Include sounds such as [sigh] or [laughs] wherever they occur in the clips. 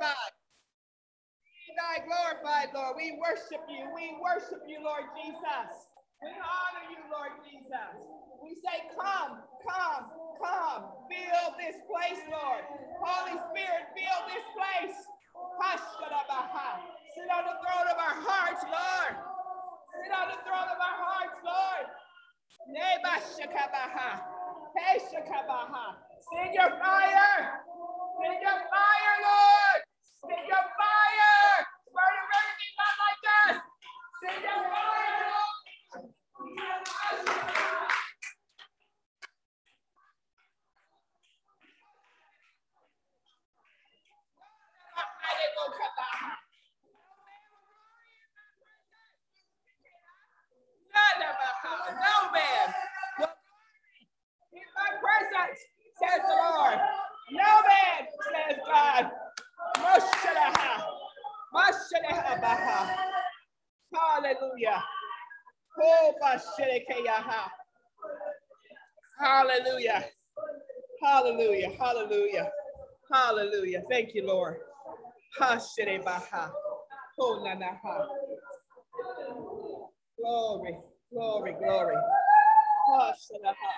glorified. Be thy glorified, Lord. We worship you. We worship you, Lord Jesus. We honor you, Lord Jesus. We say, Come, come, come. Fill this place, Lord. Holy Spirit, fill this place. Sit on the throne of our hearts, Lord. Sit on the throne of our hearts, Lord. Send your fire. Send your fire, Lord. Send your fire. Burn everything not like us. Send your fire, Lord. No man in my presence, says the Lord. No man, says God. Moshalaha. Moshalaha. Hallelujah. Hallelujah. Hallelujah. Hallelujah. Hallelujah. Thank you, Lord. Glory, glory, glory. Hashelaha.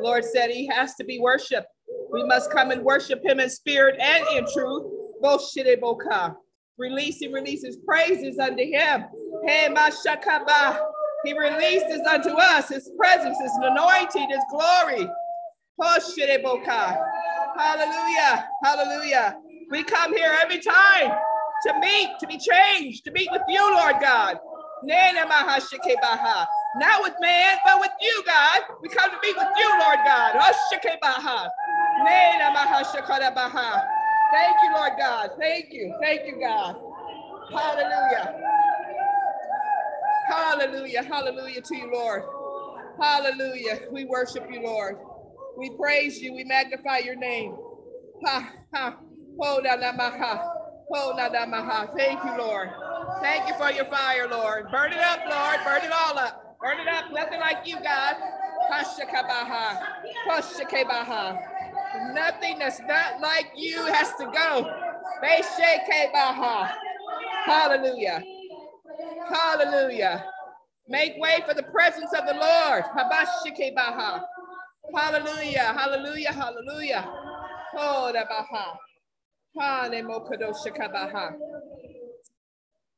Lord said he has to be worshiped. We must come and worship him in spirit and in truth. Releasing, releases praises unto him. Hey, Mashakaba. He releases unto us his presence, his anointing, his glory. Hallelujah. Hallelujah. We come here every time to meet, to be changed, to meet with you, Lord God. Not with man, but with you, God. We come to meet with you, Lord God. Thank you, Lord God. Thank you. Thank you, God. Hallelujah. Hallelujah. Hallelujah to you, Lord. Hallelujah. We worship you, Lord. We praise you. We magnify your name. Ha, ha. Ho, na, na, ma, ha. Ho, na, na, ma, ha. Thank you, Lord. Thank you for your fire, Lord. Burn it up, Lord. Burn it all up. Burn it up. Nothing like you, God. Hashakabaha. Hoshakabaha. Nothing that's not like you has to go. Beshekebaha. Hallelujah. Hallelujah. Make way for the presence of the Lord. Habashikebaha. Hallelujah. Hallelujah. Hallelujah. Oh, da baha. Hanemokadoshakabaha.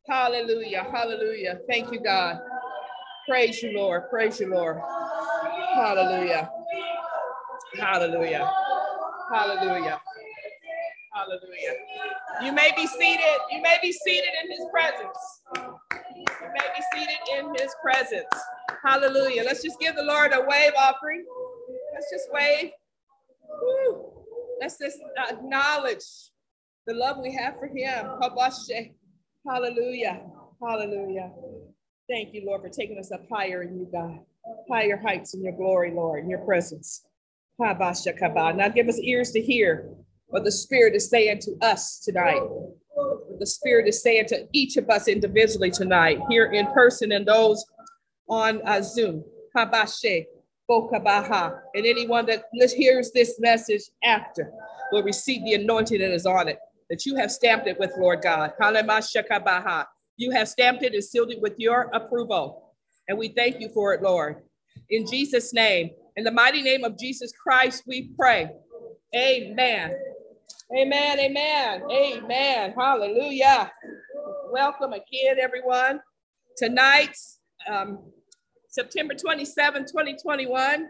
Hallelujah. Hallelujah. Thank you, God. Praise you, Lord. Praise you, Lord. Hallelujah. Hallelujah. Hallelujah. Hallelujah. You may be seated. You may be seated in his presence. You may be seated in his presence. Hallelujah. Let's just give the Lord a wave offering. Let's just wave. Woo. Let's just acknowledge the love we have for him. Hallelujah. Hallelujah. Thank you, Lord, for taking us up higher in you, God. Higher heights in your glory, Lord, in your presence. Now give us ears to hear what the Spirit is saying to us tonight. What the Spirit is saying to each of us individually tonight, here in person and those on uh, Zoom. Bokabaha. And anyone that hears this message after will receive the anointing that is on it, that you have stamped it with, Lord God. You have stamped it and sealed it with your approval. And we thank you for it, Lord. In Jesus' name, in the mighty name of Jesus Christ, we pray. Amen. Amen. Amen. Amen. Hallelujah. Welcome again, everyone. Tonight's um, September 27, 2021.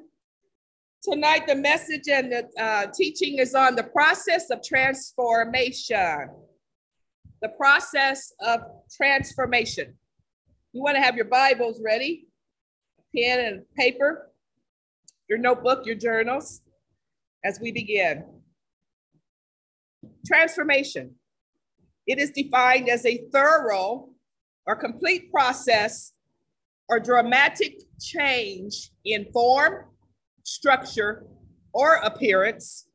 Tonight, the message and the uh, teaching is on the process of transformation. The process of transformation. You want to have your Bibles ready, pen and paper, your notebook, your journals, as we begin. Transformation. It is defined as a thorough or complete process or dramatic change in form, structure, or appearance,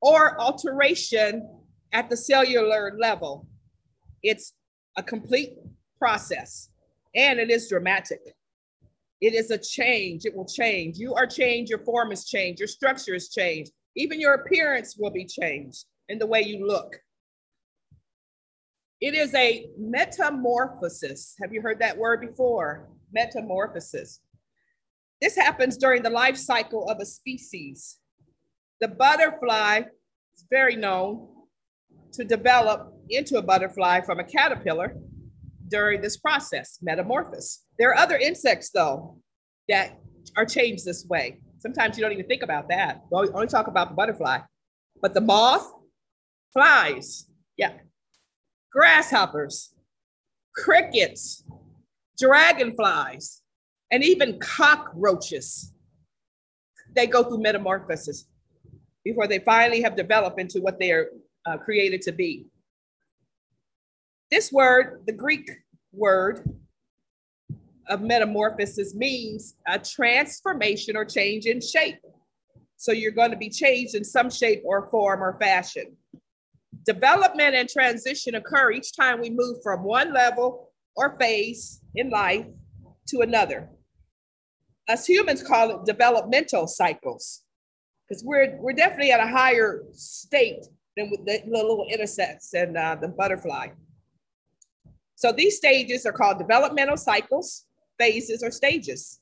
or alteration at the cellular level. It's a complete process, and it is dramatic. It is a change. It will change. You are changed. Your form is changed. Your structure is changed. Even your appearance will be changed in the way you look. It is a metamorphosis. Have you heard that word before? Metamorphosis. This happens during the life cycle of a species. The butterfly is very known to develop into a butterfly from a caterpillar during this process, metamorphosis. There are other insects, though, that are changed this way. Sometimes you don't even think about that. We only talk about the butterfly. But the moth, flies, yeah, grasshoppers, crickets, dragonflies, and even cockroaches. They go through metamorphosis before they finally have developed into what they are uh, created to be. This word, the Greek word of metamorphosis, means a transformation or change in shape. So you're going to be changed in some shape or form or fashion. Development and transition occur each time we move from one level or phase in life to another. Us humans call it developmental cycles because we're, we're definitely at a higher state than with the little insects and uh, the butterfly. So these stages are called developmental cycles, phases, or stages.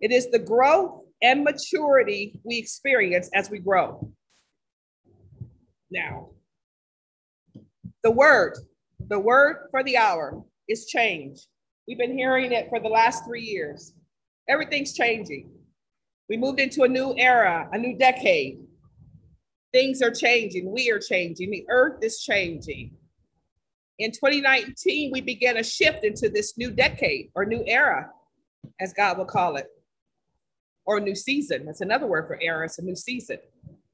It is the growth and maturity we experience as we grow. Now, the word, the word for the hour is change. We've been hearing it for the last three years. Everything's changing. We moved into a new era, a new decade. Things are changing. We are changing. The earth is changing. In 2019, we began a shift into this new decade or new era, as God will call it, or new season. That's another word for era. It's a new season.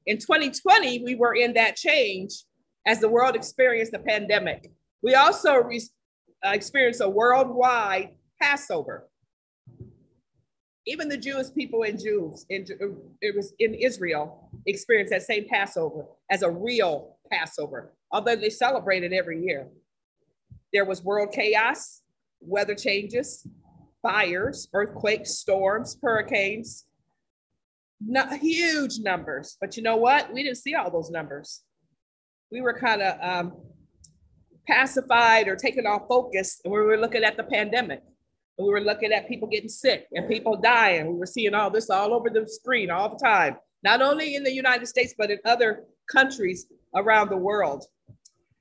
In 2020, we were in that change as the world experienced the pandemic. We also re- uh, experienced a worldwide Passover. Even the Jewish people in Jews, in, it was in Israel, experienced that same Passover as a real Passover, although they celebrated every year. There was world chaos, weather changes, fires, earthquakes, storms, hurricanes, not huge numbers. But you know what? We didn't see all those numbers. We were kind of um, pacified or taken off focus, and we were looking at the pandemic. And we were looking at people getting sick and people dying. We were seeing all this all over the screen all the time, not only in the United States, but in other countries around the world.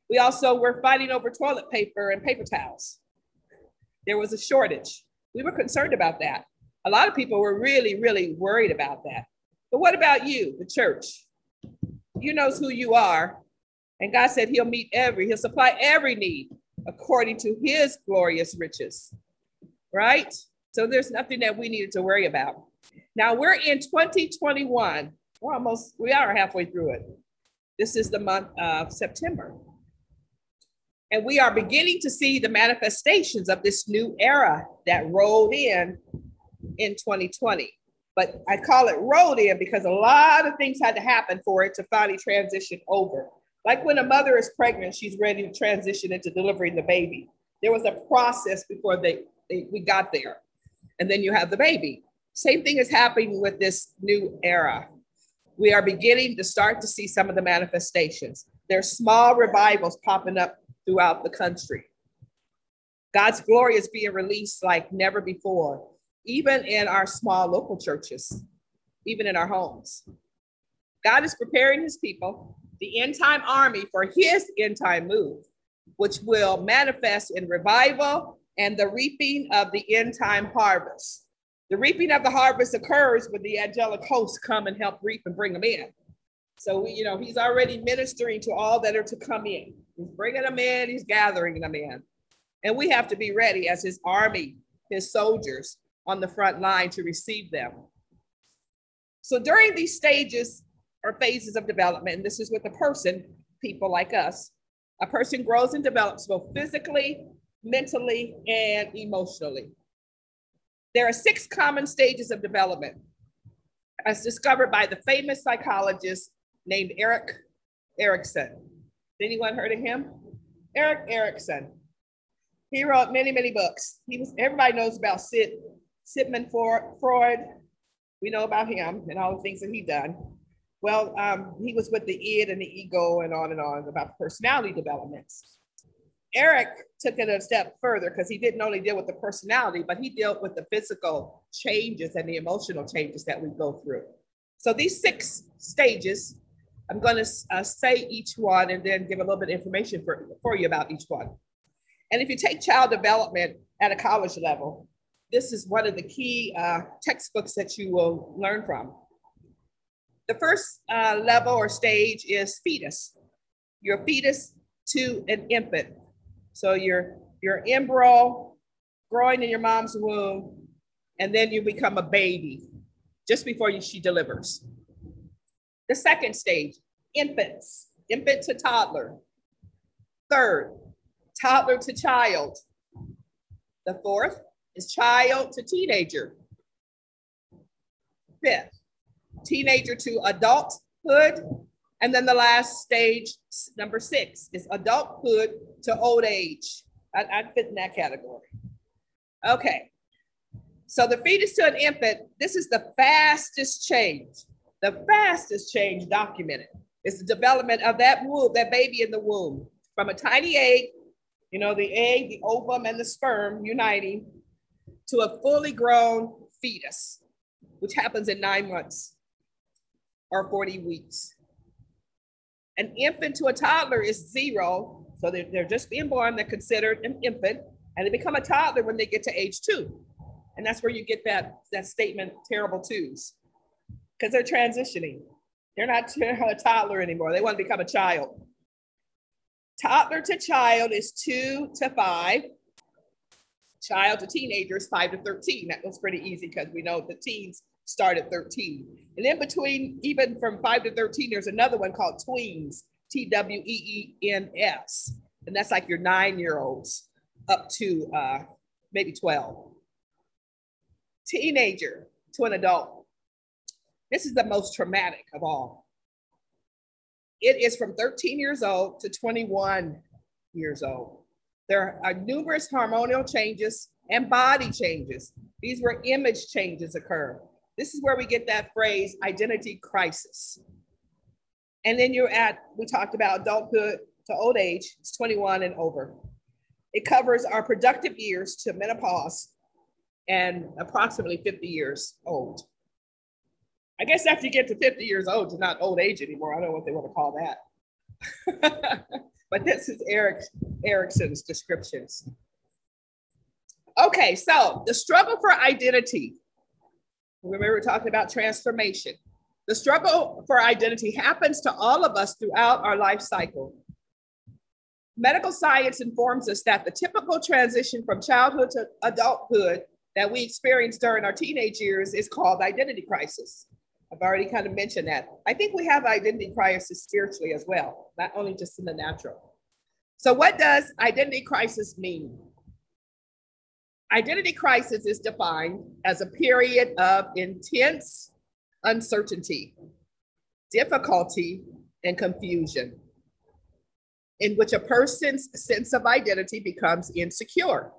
We also were fighting over toilet paper and paper towels. There was a shortage. We were concerned about that. A lot of people were really, really worried about that. But what about you, the church? You knows who you are. And God said he'll meet every, he'll supply every need according to his glorious riches. Right? So there's nothing that we needed to worry about. Now we're in 2021. We're almost, we are halfway through it. This is the month of September. And we are beginning to see the manifestations of this new era that rolled in in 2020. But I call it rolled in because a lot of things had to happen for it to finally transition over. Like when a mother is pregnant, she's ready to transition into delivering the baby. There was a process before they, we got there. And then you have the baby. Same thing is happening with this new era. We are beginning to start to see some of the manifestations. There's small revivals popping up throughout the country. God's glory is being released like never before, even in our small local churches, even in our homes. God is preparing his people, the end time army, for his end time move, which will manifest in revival and the reaping of the end time harvest. The reaping of the harvest occurs when the angelic hosts come and help reap and bring them in. So, we, you know, he's already ministering to all that are to come in. He's bringing them in, he's gathering them in. And we have to be ready as his army, his soldiers on the front line to receive them. So during these stages or phases of development, and this is with a person, people like us, a person grows and develops both physically, mentally, and emotionally. There are six common stages of development as discovered by the famous psychologist named Erik Erikson. Anyone heard of him? Erik Erikson. He wrote many, many books. He was everybody knows about Sid Sigmund Freud. We know about him and all the things that he done. Well, um, he was with the id and the ego and on and on about personality developments. Erik took it a step further because he didn't only deal with the personality, but he dealt with the physical changes and the emotional changes that we go through. So these six stages, I'm going to uh, say each one and then give a little bit of information for, for you about each one. And if you take child development at a college level, this is one of the key uh, textbooks that you will learn from. The first uh, level or stage is fetus. Your fetus to an infant. So you're, embryo growing in your mom's womb, and then you become a baby just before she delivers. The second stage, infants, infant to toddler. Third, toddler to child. The fourth is child to teenager. Fifth, teenager to adulthood. And then the last stage, number six, is adulthood to old age. I, I fit in that category. Okay. So the fetus to an infant, this is the fastest change, the fastest change documented. It's the development of that womb, that baby in the womb, from a tiny egg, you know, the egg, the ovum, and the sperm uniting to a fully grown fetus, which happens in nine months or 40 weeks. An infant to a toddler is zero. So they're, they're just being born, they're considered an infant, and they become a toddler when they get to age two. And that's where you get that, that statement, terrible twos, because they're transitioning. They're not [laughs] a toddler anymore. They want to become a child. Toddler to child is two to five. Child to teenager is five to 13. That was pretty easy because we know the teens start at 13. And in between, even from 5 to 13, there's another one called tweens, T W E E N S. And that's like your nine year olds up to uh, maybe 12. Teenager to an adult. This is the most traumatic of all. It is from 13 years old to 21 years old. There are numerous hormonal changes and body changes. These were image changes occur. This is where we get that phrase identity crisis. And then you're at, we talked about adulthood to old age, it's 21 and over. It covers our productive years to menopause and approximately 50 years old. I guess after you get to 50 years old, you're not old age anymore. I don't know what they want to call that. [laughs] but this is Erik Erikson's descriptions. Okay, so the struggle for identity Remember, we're talking about transformation. The struggle for identity happens to all of us throughout our life cycle. Medical science informs us that the typical transition from childhood to adulthood that we experience during our teenage years is called identity crisis. I've already kind of mentioned that. I think we have identity crisis spiritually as well, not only just in the natural. So, what does identity crisis mean? Identity crisis is defined as a period of intense uncertainty, difficulty, and confusion in which a person's sense of identity becomes insecure.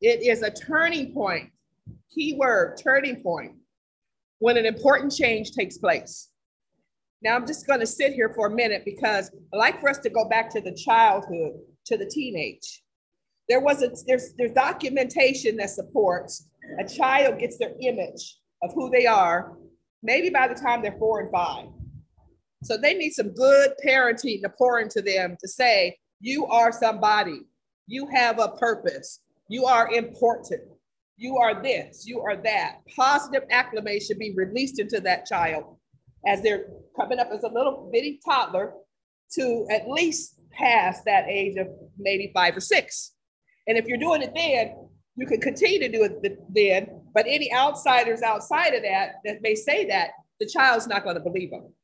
It is a turning point, keyword turning point, when an important change takes place. Now, I'm just going to sit here for a minute because I like for us to go back to the childhood, to the teenage there was a there's there's documentation that supports a child gets their image of who they are maybe by the time they're four and five. So they need some good parenting to pour into them to say you are somebody. You have a purpose. You are important. You are this. You are that. Positive acclamation be released into that child as they're coming up as a little bitty toddler to at least past that age of maybe five or six. And if you're doing it then, you can continue to do it then. But any outsiders outside of that that may say that, the child's not going to believe them.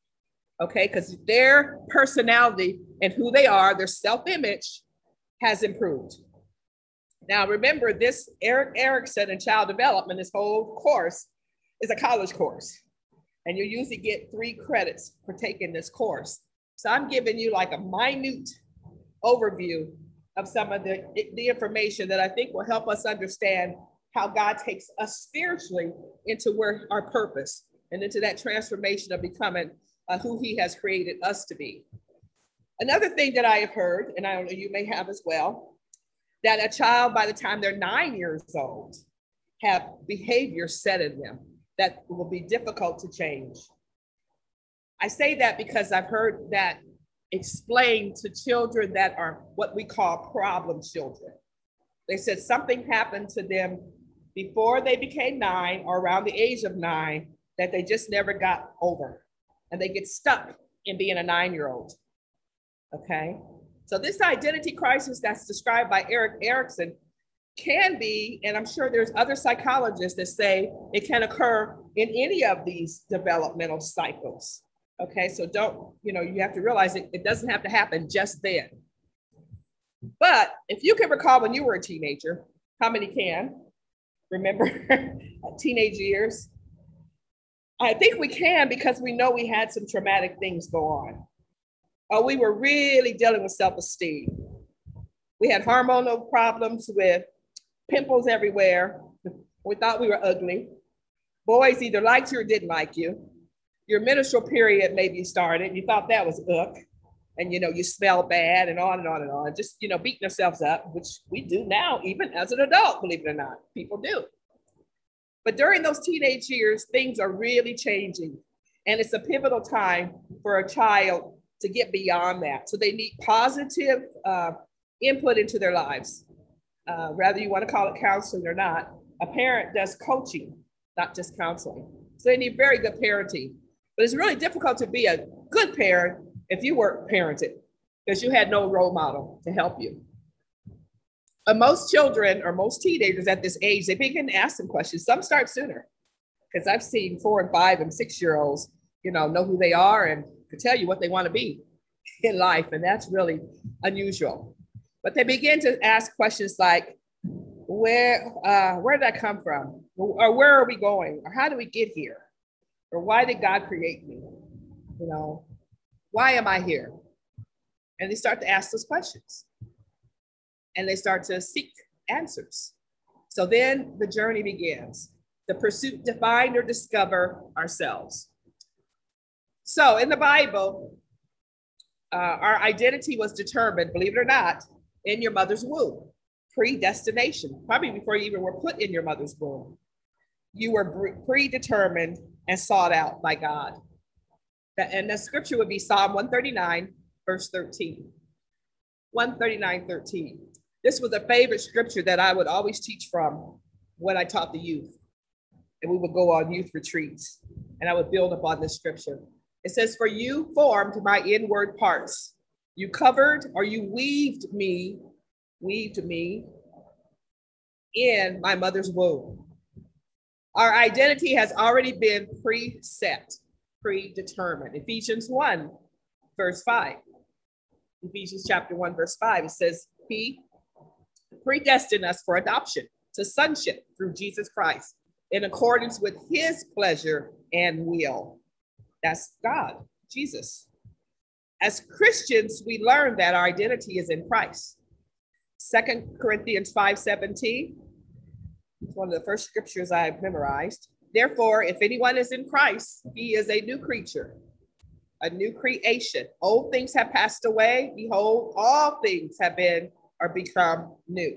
Okay, because their personality and who they are, their self-image has improved. Now remember, this Erik Erikson and child development, this whole course is a college course. And you usually get three credits for taking this course. So I'm giving you like a minute overview of some of the, the information that I think will help us understand how God takes us spiritually into where our purpose and into that transformation of becoming uh, who He has created us to be. Another thing that I have heard, and I don't know, you may have as well, that a child by the time they're nine years old have behavior set in them that will be difficult to change. I say that because I've heard that explained to children that are what we call problem children. They said something happened to them before they became nine or around the age of nine that they just never got over. And they get stuck in being a nine year old. Okay. So, this identity crisis that's described by Erik Erikson can be, and I'm sure there's other psychologists that say it can occur in any of these developmental cycles. Okay, so don't, you know, you have to realize it, it doesn't have to happen just then. But if you can recall when you were a teenager, how many can remember [laughs] teenage years? I think we can because we know we had some traumatic things go on. Oh, we were really dealing with self esteem. We had hormonal problems with pimples everywhere. We thought we were ugly. Boys either liked you or didn't like you. Your menstrual period maybe started. You thought that was ugh. And you know, you smell bad and on and on and on. Just, you know, beating ourselves up, which we do now, even as an adult, believe it or not. People do. But during those teenage years, things are really changing. And it's a pivotal time for a child to get beyond that. So they need positive uh, input into their lives uh, whether you want to call it counseling or not, a parent does coaching, not just counseling. So they need very good parenting. But it's really difficult to be a good parent if you weren't parented because you had no role model to help you. But most children or most teenagers at this age, they begin to ask some questions. Some start sooner because I've seen four and five and six year olds, you know, know who they are and can tell you what they want to be in life. And that's really unusual. But they begin to ask questions like, where, uh, where did I come from? Or where are we going? Or how do we get here? Or why did God create me? You know, why am I here? And they start to ask those questions. And they start to seek answers. So then the journey begins the pursuit to find or discover ourselves. So in the Bible, uh, our identity was determined, believe it or not, in your mother's womb, predestination, probably before you even were put in your mother's womb. You were predetermined and sought out by God. And the scripture would be Psalm 139, verse 13. 139, 13. This was a favorite scripture that I would always teach from when I taught the youth. And we would go on youth retreats, and I would build upon this scripture. It says, For you formed my inward parts. You covered or you weaved me, weaved me in my mother's womb. Our identity has already been preset, predetermined. Ephesians 1, verse 5. Ephesians chapter 1, verse 5, it says, He predestined us for adoption to sonship through Jesus Christ in accordance with his pleasure and will. That's God, Jesus. As Christians, we learn that our identity is in Christ. Second Corinthians 5:17, one of the first scriptures I've memorized. Therefore, if anyone is in Christ, he is a new creature, a new creation. Old things have passed away. Behold, all things have been or become new.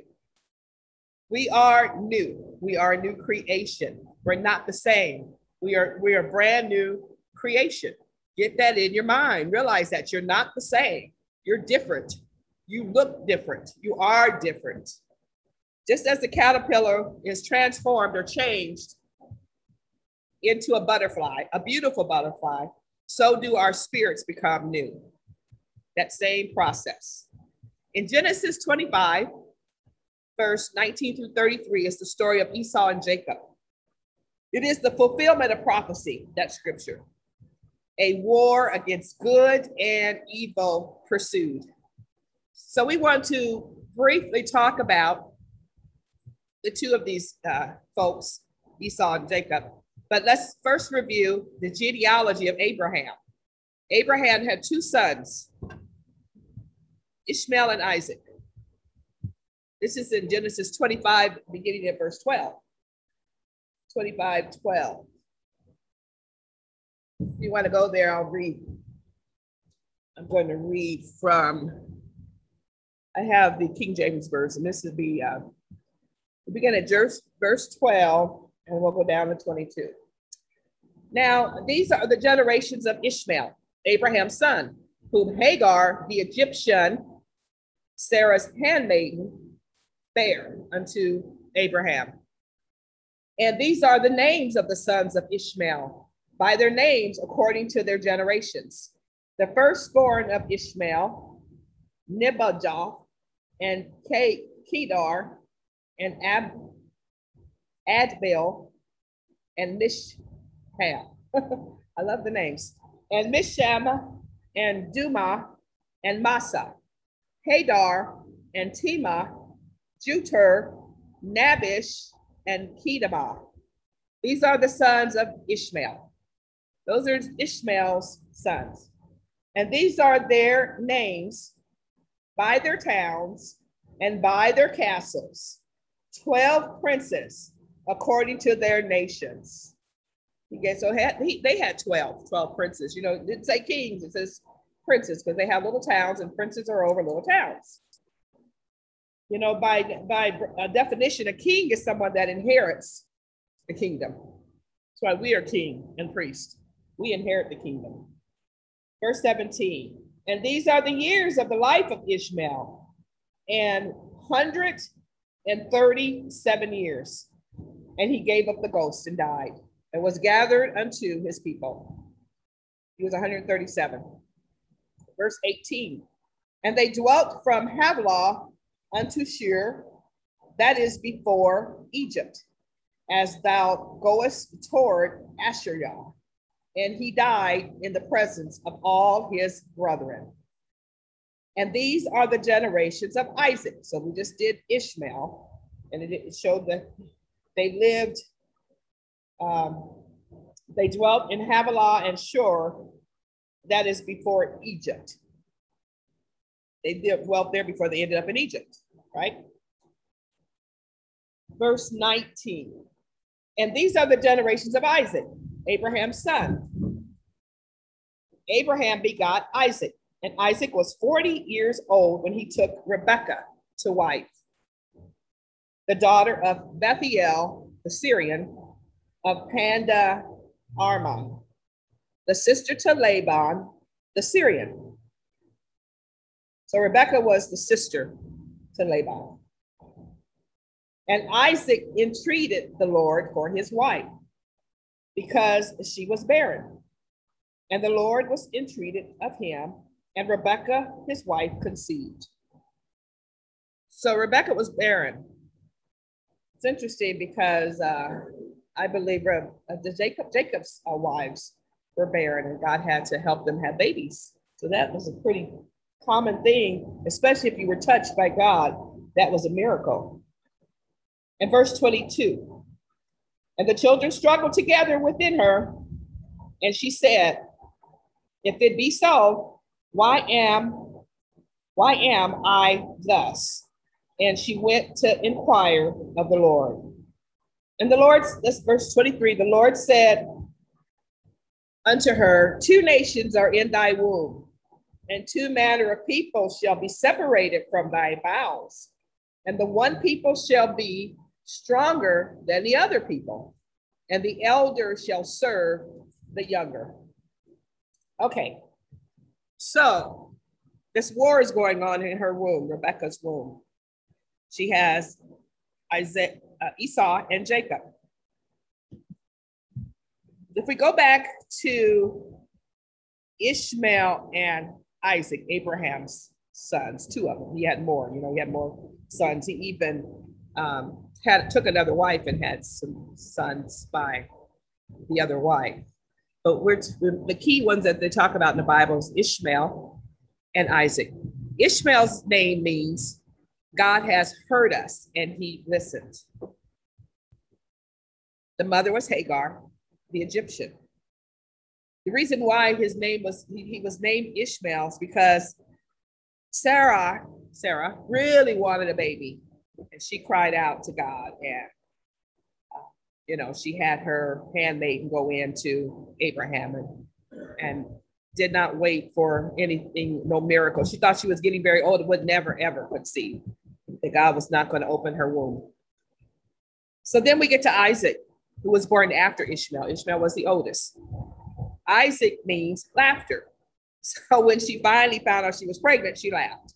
We are new. We are a new creation. We're not the same. We are we are brand new creation. Get that in your mind. Realize that you're not the same. You're different. You look different. You are different. Just as the caterpillar is transformed or changed into a butterfly, a beautiful butterfly, so do our spirits become new. That same process. In Genesis 25, verse 19 through 33, is the story of Esau and Jacob. It is the fulfillment of prophecy, that scripture a war against good and evil pursued. So we want to briefly talk about the two of these uh, folks, Esau and Jacob. But let's first review the genealogy of Abraham. Abraham had two sons, Ishmael and Isaac. This is in Genesis 25, beginning at verse 12. 25, 12. If you want to go there, I'll read. I'm going to read from, I have the King James Version. This would be, uh, we begin at verse, verse 12 and we'll go down to 22. Now, these are the generations of Ishmael, Abraham's son, whom Hagar, the Egyptian, Sarah's handmaiden, bare unto Abraham. And these are the names of the sons of Ishmael, by their names according to their generations. The firstborn of Ishmael, Nebajoth, and Kedar, and Ab, Adbeel, and Mishpah. [laughs] I love the names. And Misham, and Dumah, and Massa, Hadar, and Tema, Jetur, Nabish, and Kedemah. These are the sons of Ishmael. Those are Ishmael's sons. And these are their names by their towns and by their castles 12 princes according to their nations. Okay, so had, he, they had 12, 12 princes. You know, it didn't say kings, it says princes because they have little towns and princes are over little towns. You know, by, by definition, a king is someone that inherits the kingdom. That's why we are king and priest. We inherit the kingdom. Verse 17, and these are the years of the life of Ishmael, and 137 years. And he gave up the ghost and died, and was gathered unto his people. He was 137. Verse 18, and they dwelt from Havilah unto Shur, that is before Egypt, as thou goest toward Assyria. And he died in the presence of all his brethren. And these are the generations of Isaac. So we just did Ishmael, and it, showed that they lived, um, they dwelt in Havilah and Shur, that is before Egypt. They dwelt there before they ended up in Egypt right? Verse 19. And these are the generations of Isaac, Abraham's son. Abraham begot Isaac, and Isaac was 40 years old when he took Rebekah to wife, the daughter of Bethuel, the Syrian, of Panda Aram, the sister to Laban, the Syrian. So Rebekah was the sister to Laban. And Isaac entreated the Lord for his wife because she was barren. And the Lord was entreated of him, and Rebekah, his wife, conceived. So Rebekah was barren. It's interesting because uh, I believe uh, the Jacob Jacob's uh, wives were barren, and God had to help them have babies. So that was a pretty common thing, especially if you were touched by God. That was a miracle. And verse 22 And the children struggled together within her, and she said, If it be so, why am why am I thus? And she went to inquire of the Lord. And the Lord, that's verse 23, the Lord said unto her, Two nations are in thy womb, and two manner of people shall be separated from thy bowels. And the one people shall be stronger than the other people, and the elder shall serve the younger. Okay, so this war is going on in her womb, Rebecca's womb. She has Isaac, uh, Esau and Jacob. If we go back to Ishmael and Isaac, Abraham's sons, two of them. He had more, you know, he had more sons. He even um, had took another wife and had some sons by the other wife. But we're the key ones that they talk about in the Bible is Ishmael and Isaac. Ishmael's name means God has heard us and he listened. The mother was Hagar, the Egyptian. The reason why his name was he, was named Ishmael is because Sarah, Sarah really wanted a baby, and she cried out to God and you know she had her handmaiden go into Abraham and and did not wait for anything no miracle. She thought she was getting very old and would never ever conceive that God was not going to open her womb. So then we get to Isaac who was born after Ishmael. Ishmael was the oldest. Isaac means laughter. So when she finally found out she was pregnant she laughed.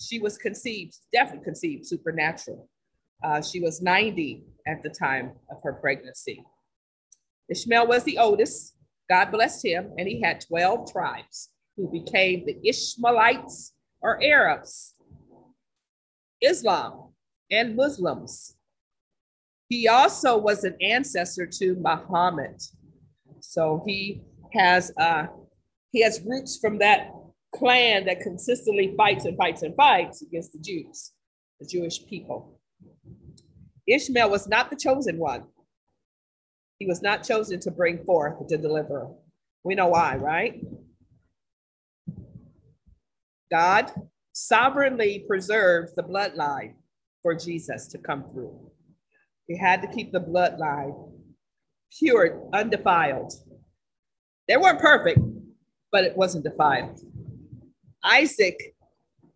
She was conceived, definitely conceived supernatural. Uh, she was 90 at the time of her pregnancy. Ishmael was the oldest. God blessed him, and he had 12 tribes who became the Ishmaelites or Arabs, Islam, and Muslims. He also was an ancestor to Muhammad. So he has uh, he has roots from that clan that consistently fights and fights and fights against the Jews, the Jewish people. Ishmael was not the chosen one. He was not chosen to bring forth the deliverer. We know why, right? God sovereignly preserved the bloodline for Jesus to come through. He had to keep the bloodline pure, undefiled. They weren't perfect, but it wasn't defiled. Isaac,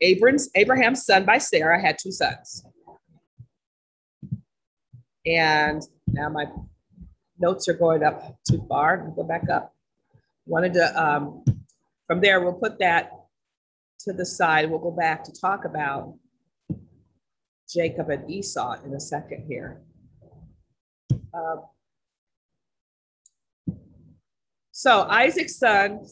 Abraham's, Abraham's son by Sarah, had two sons. And now my notes are going up too far. Go back up. Wanted to, um, from there, we'll put that to the side. We'll go back to talk about Jacob and Esau in a second here. Uh, so Isaac's son,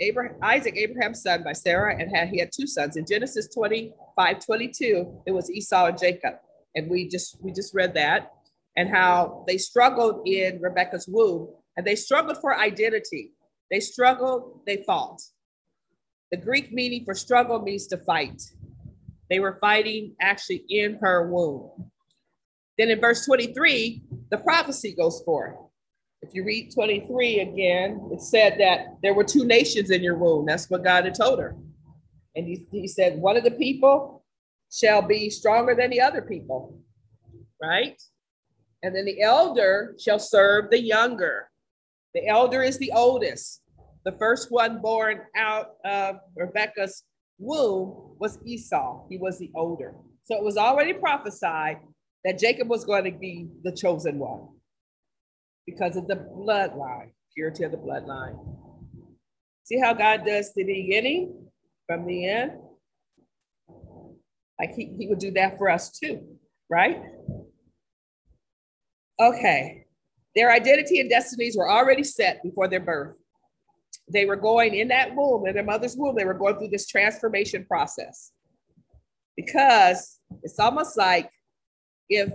Abraham, Isaac, Abraham's son by Sarah, and had, he had two sons. In Genesis 25, 22, it was Esau and Jacob. And we just we just read that and how they struggled in Rebecca's womb and they struggled for identity. They struggled, they fought. The Greek meaning for struggle means to fight. They were fighting actually in her womb. Then in verse 23, the prophecy goes forth. If you read 23 again, it said that there were two nations in your womb. That's what God had told her. And he, he said, one of the people shall be stronger than the other people, right? And then the elder shall serve the younger. The elder is the oldest. The first one born out of Rebecca's womb was Esau. He was the older. So it was already prophesied that Jacob was going to be the chosen one because of the bloodline, purity of the bloodline. See how God does the beginning from the end? Like he, he would do that for us too, right? Okay. Their identity and destinies were already set before their birth. They were going in that womb, in their mother's womb, they were going through this transformation process. Because it's almost like if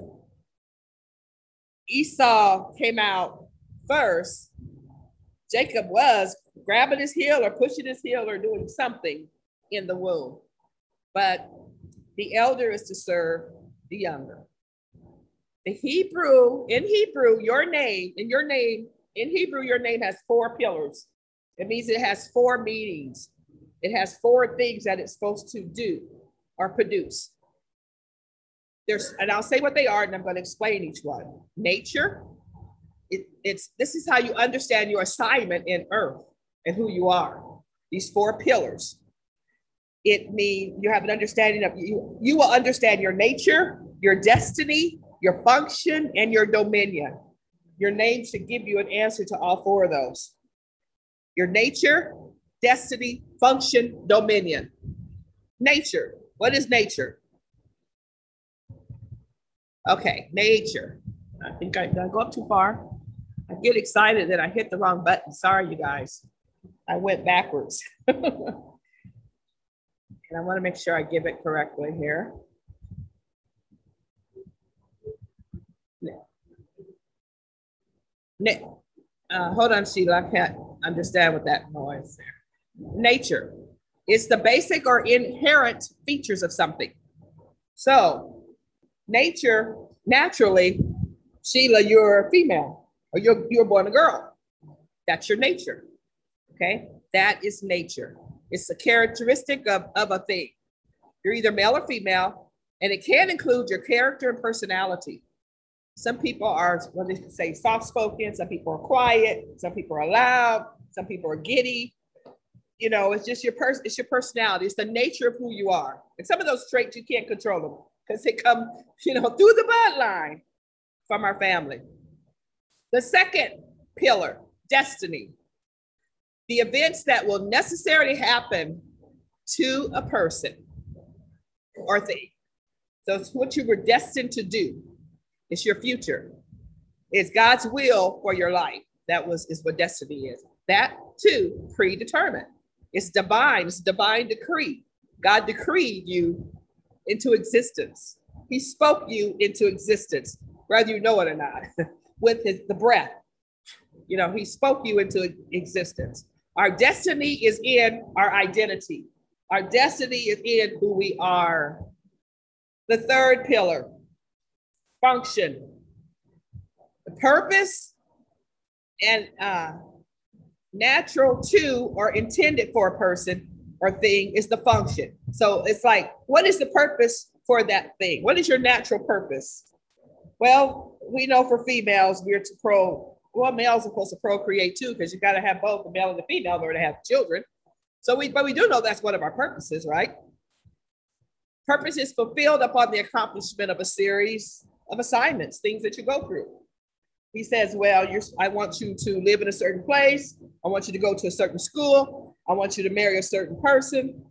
Esau came out first, Jacob was grabbing his heel or pushing his heel or doing something in the womb. But the elder is to serve the younger. The Hebrew, in Hebrew, your name, in your name, in Hebrew, your name has four pillars. It means it has four meanings. It has four things that it's supposed to do or produce. There's, and I'll say what they are, and I'm going to explain each one. Nature. It, it's this is how you understand your assignment in earth and who you are. These four pillars. It means you have an understanding of you. You will understand your nature, your destiny, your function, and your dominion. Your name should give you an answer to all four of those. Your nature, destiny, function, dominion. Nature. What is nature? Okay, nature. I think I, did I go up too far? I get excited that I hit the wrong button. Sorry, you guys. I went backwards. [laughs] and I want to make sure I give it correctly here. Uh, hold on, Sheila. I can't understand what that noise there. Nature. It's the basic or inherent features of something. So nature, naturally, Sheila, you're a female or you're, you're born a girl. That's your nature. Okay. That is nature. It's a characteristic of, of a thing. You're either male or female, and it can include your character and personality. Some people are what they say soft spoken, some people are quiet, some people are loud, some people are giddy. You know, it's just your person, it's your personality, it's the nature of who you are. And some of those traits you can't control them because they come, you know, through the bloodline from our family. The second pillar, destiny. The events that will necessarily happen to a person or thing. So it's what you were destined to do. It's your future. It's God's will for your life. That was is what destiny is. That too predetermined. It's divine. It's divine decree. God decreed you into existence. He spoke you into existence, whether you know it or not, [laughs] with his the breath. You know, he spoke you into existence. Our destiny is in our identity. Our destiny is in who we are. The third pillar, function. The purpose and uh, natural to or intended for a person or thing is the function. So it's like, what is the purpose for that thing? What is your natural purpose? Well, we know for females, we're to pro, well, males are supposed to procreate too, because you got to have both the male and the female in order to have children. So we, but we do know that's one of our purposes, right? Purpose is fulfilled upon the accomplishment of a series of assignments, things that you go through. He says, Well, you're, I want you to live in a certain place. I want you to go to a certain school. I want you to marry a certain person.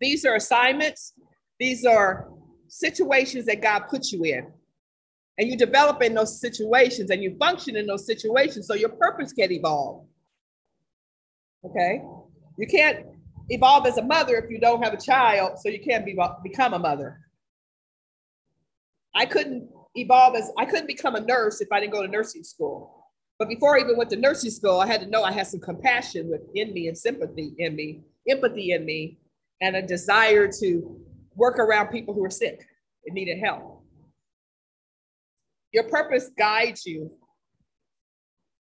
These are assignments, these are situations that God puts you in. And you develop in those situations and you function in those situations so your purpose can evolve. Okay? You can't evolve as a mother if you don't have a child, so you can't be, become a mother. I couldn't evolve as I couldn't become a nurse if I didn't go to nursing school. But before I even went to nursing school, I had to know I had some compassion within me and sympathy in me, empathy in me, and a desire to work around people who are sick and needed help. Your purpose guides you.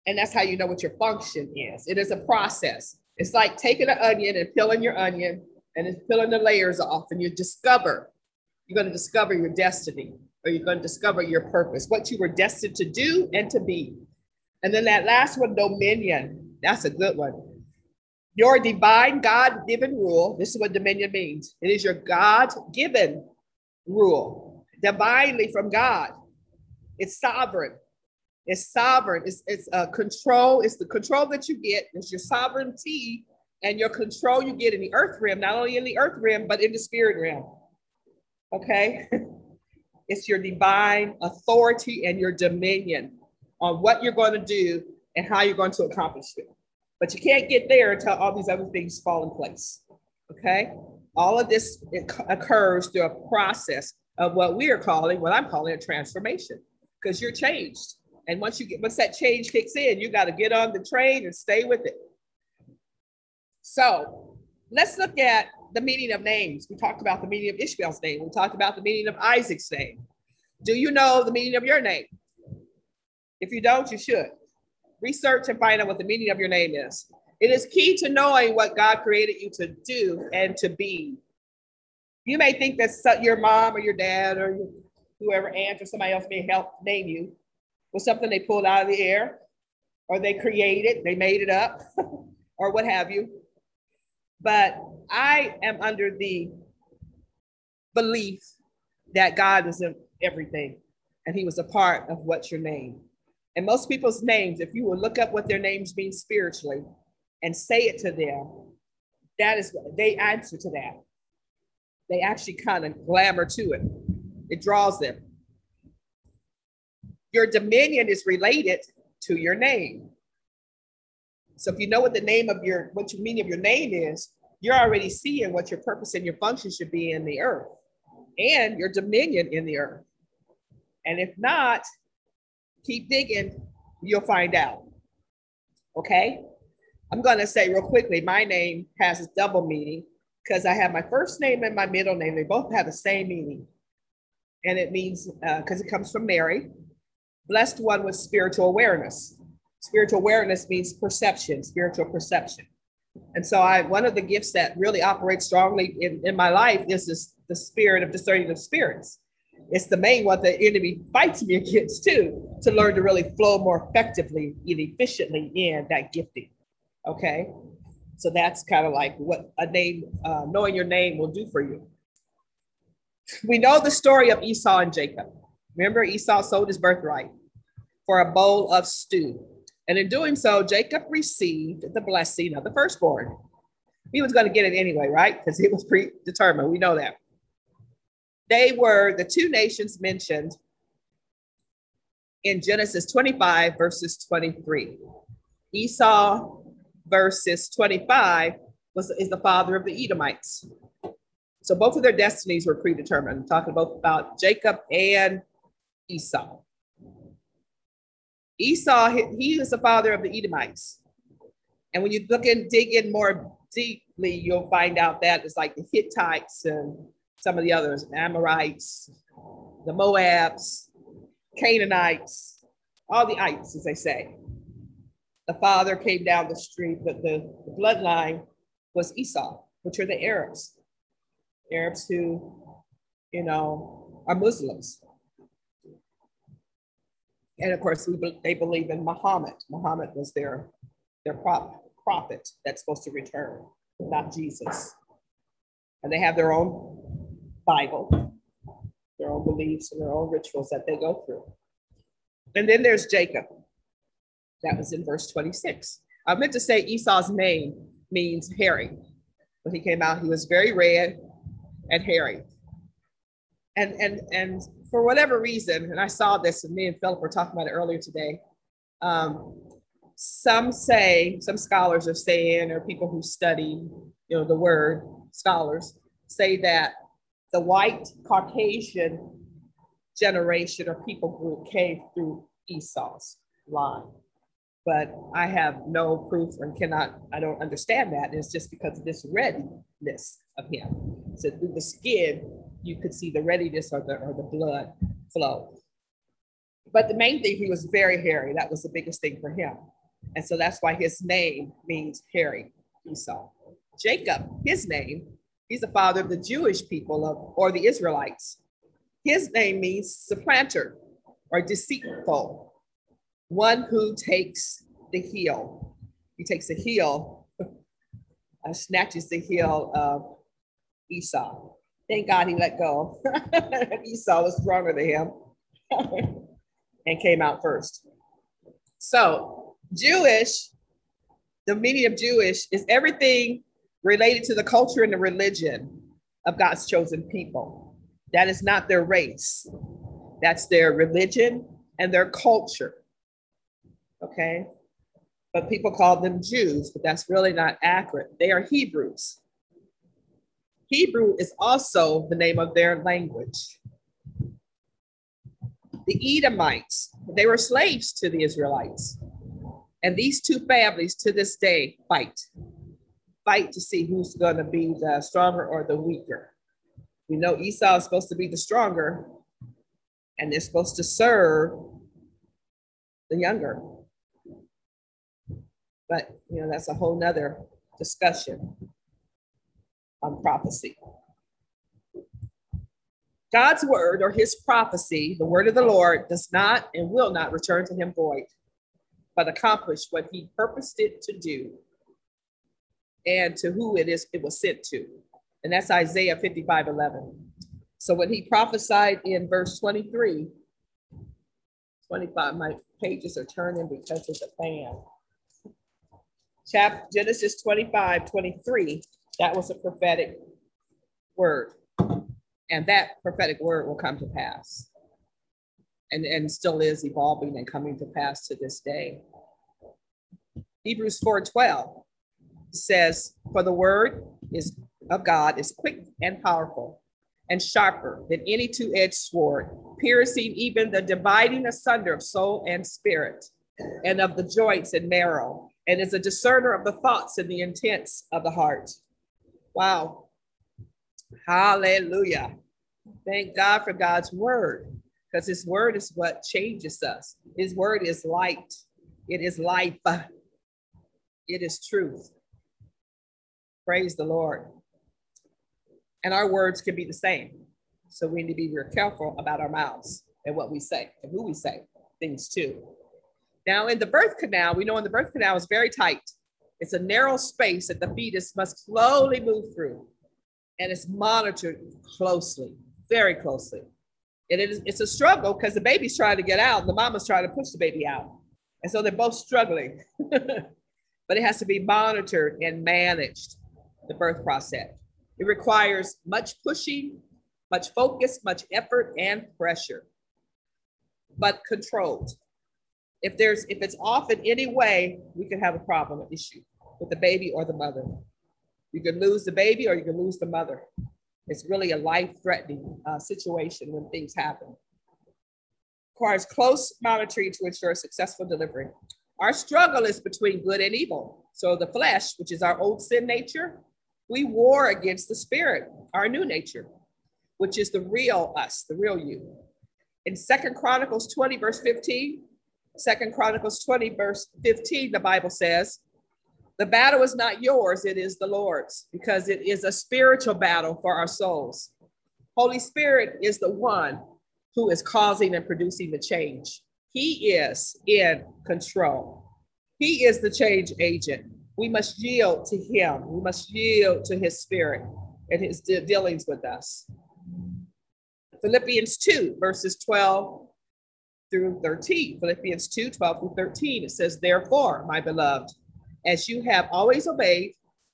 And that's how you know what your function is. It is a process. It's like taking an onion and peeling your onion and it's peeling the layers off, and you discover, you're going to discover your destiny or you're going to discover your purpose, what you were destined to do and to be. And then that last one, dominion. That's a good one. Your divine God given rule. This is what dominion means it is your God given rule, divinely from God. It's sovereign. It's sovereign. It's, it's a control. It's the control that you get. It's your sovereignty and your control you get in the earth realm, not only in the earth realm, but in the spirit realm. Okay. [laughs] It's your divine authority and your dominion on what you're going to do and how you're going to accomplish it. But you can't get there until all these other things fall in place. Okay. All of this occurs through a process of what we are calling, what I'm calling a transformation, because you're changed. And once you get, once that change kicks in, you got to get on the train and stay with it. So let's look at the meaning of names. We talked about the meaning of Ishmael's name. We talked about the meaning of Isaac's name. Do you know the meaning of your name? If you don't, you should. Research and find out what the meaning of your name is. It is key to knowing what God created you to do and to be. You may think that your mom or your dad or whoever aunt or somebody else may help name you was something they pulled out of the air or they created, they made it up [laughs] or what have you. But I am under the belief that God is in everything and he was a part of what's your name. And most people's names, if you will look up what their names mean spiritually and say it to them, that is, they answer to that. They actually kind of glamour to it. It draws them. Your dominion is related to your name. So if you know what the name of your, what your meaning of your name is, you're already seeing what your purpose and your function should be in the earth and your dominion in the earth. And if not, keep digging, you'll find out. Okay? I'm going to say real quickly my name has a double meaning because I have my first name and my middle name. They both have the same meaning. And it means, because uh, it comes from Mary, blessed one with spiritual awareness. Spiritual awareness means perception, spiritual perception. And so I one of the gifts that really operates strongly in, in my life is this the spirit of discerning of spirits. It's the main one that the enemy fights me [laughs] against too, to learn to really flow more effectively and efficiently in that gifting. Okay. So that's kind of like what a name, uh, knowing your name will do for you. We know the story of Esau and Jacob. Remember, Esau sold his birthright for a bowl of stew. And in doing so, Jacob received the blessing of the firstborn. He was going to get it anyway, right? Because it was predetermined. We know that. They were the two nations mentioned in Genesis 25, verses 23. Esau, verses 25, was, is the father of the Edomites. So both of their destinies were predetermined. I'm talking both about Jacob and Esau. Esau, he is the father of the Edomites. And when you look and dig in more deeply, you'll find out that it's like the Hittites and some of the others, Amorites, the Moabs, Canaanites, all the ites, as they say. The father came down the street, but the, the bloodline was Esau, which are the Arabs. Arabs who, you know, are Muslims. And of course, we, they believe in Muhammad. Muhammad was their, their prop, prophet that's supposed to return, not Jesus. And they have their own Bible, their own beliefs and their own rituals that they go through. And then there's Jacob. That was in verse 26. I meant to say Esau's name means hairy. When he came out, he was very red and hairy. And, and, and for whatever reason, and I saw this, and me and Philip were talking about it earlier today. Um, some say, some scholars are saying, or people who study, you know, the word scholars say that the white Caucasian generation or people group came through Esau's line. But I have no proof and cannot, I don't understand that. It's just because of this readiness of him. So through the skin, you could see the readiness or the, or the blood flow. But the main thing, he was very hairy. That was the biggest thing for him. And so that's why his name means hairy, Esau. Jacob, his name, he's the father of the Jewish people of, or the Israelites. His name means supplanter or deceitful, one who takes the heel. He takes the heel, uh, snatches the heel of Esau. Thank God he let go. [laughs] Esau was stronger than him [laughs] and came out first. So, Jewish, the meaning of Jewish is everything related to the culture and the religion of God's chosen people. That is not their race, that's their religion and their culture. Okay. But people call them Jews, but that's really not accurate. They are Hebrews. Hebrew is also the name of their language. The Edomites, they were slaves to the Israelites. And these two families to this day fight, fight to see who's going to be the stronger or the weaker. We know Esau is supposed to be the stronger, and they're supposed to serve the younger. But, you know, that's a whole nother discussion on prophecy. God's word or his prophecy, the word of the Lord, does not and will not return to him void, but accomplish what he purposed it to do and to who it is it was sent to. And that's Isaiah 55 11. So when he prophesied in verse 23, 25, my pages are turning because of the fan. Chapter Genesis 25, 23 that was a prophetic word. And that prophetic word will come to pass. And, and still is evolving and coming to pass to this day. Hebrews 4:12 says, For the word is of God is quick and powerful and sharper than any two-edged sword, piercing even the dividing asunder of soul and spirit, and of the joints and marrow, and is a discerner of the thoughts and the intents of the heart. Wow. Hallelujah. Thank God for God's word because his word is what changes us. His word is light, it is life, it is truth. Praise the Lord. And our words can be the same. So we need to be real careful about our mouths and what we say and who we say things to. Now, in the birth canal, we know in the birth canal is very tight. It's a narrow space that the fetus must slowly move through, and it's monitored closely, very closely. And it is, it's a struggle because the baby's trying to get out, and the mama's trying to push the baby out. And so they're both struggling. [laughs] but it has to be monitored and managed, the birth process. It requires much pushing, much focus, much effort, and pressure, but controlled. If there's if it's off in any way, we could have a problem, an issue with the baby or the mother. You could lose the baby or you could lose the mother. It's really a life-threatening uh, situation when things happen. Requires close monitoring to ensure successful delivery. Our struggle is between good and evil. So the flesh, which is our old sin nature, we war against the spirit, our new nature, which is the real us, the real you. In Second Chronicles 20, verse 15, Second Chronicles 20, verse 15, the Bible says, the battle is not yours, it is the Lord's, because it is a spiritual battle for our souls. Holy Spirit is the one who is causing and producing the change. He is in control. He is the change agent. We must yield to him. We must yield to his spirit and his de- dealings with us. Philippians 2, verses 12 through 13. Philippians 2, 12 through 13. It says, Therefore, my beloved, as you have always obeyed,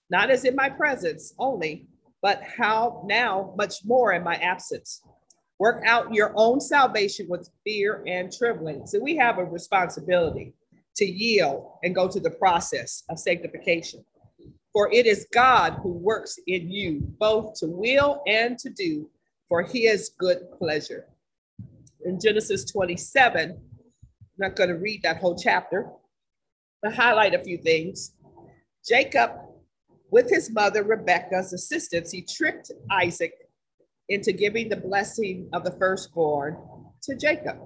not as in my presence only, but how now much more in my absence. Work out your own salvation with fear and trembling. So we have a responsibility to yield and go to the process of sanctification. For it is God who works in you both to will and to do for his good pleasure. In Genesis 27, I'm not going to read that whole chapter, but highlight a few things. Jacob, with his mother Rebecca's assistance, he tricked Isaac into giving the blessing of the firstborn to Jacob.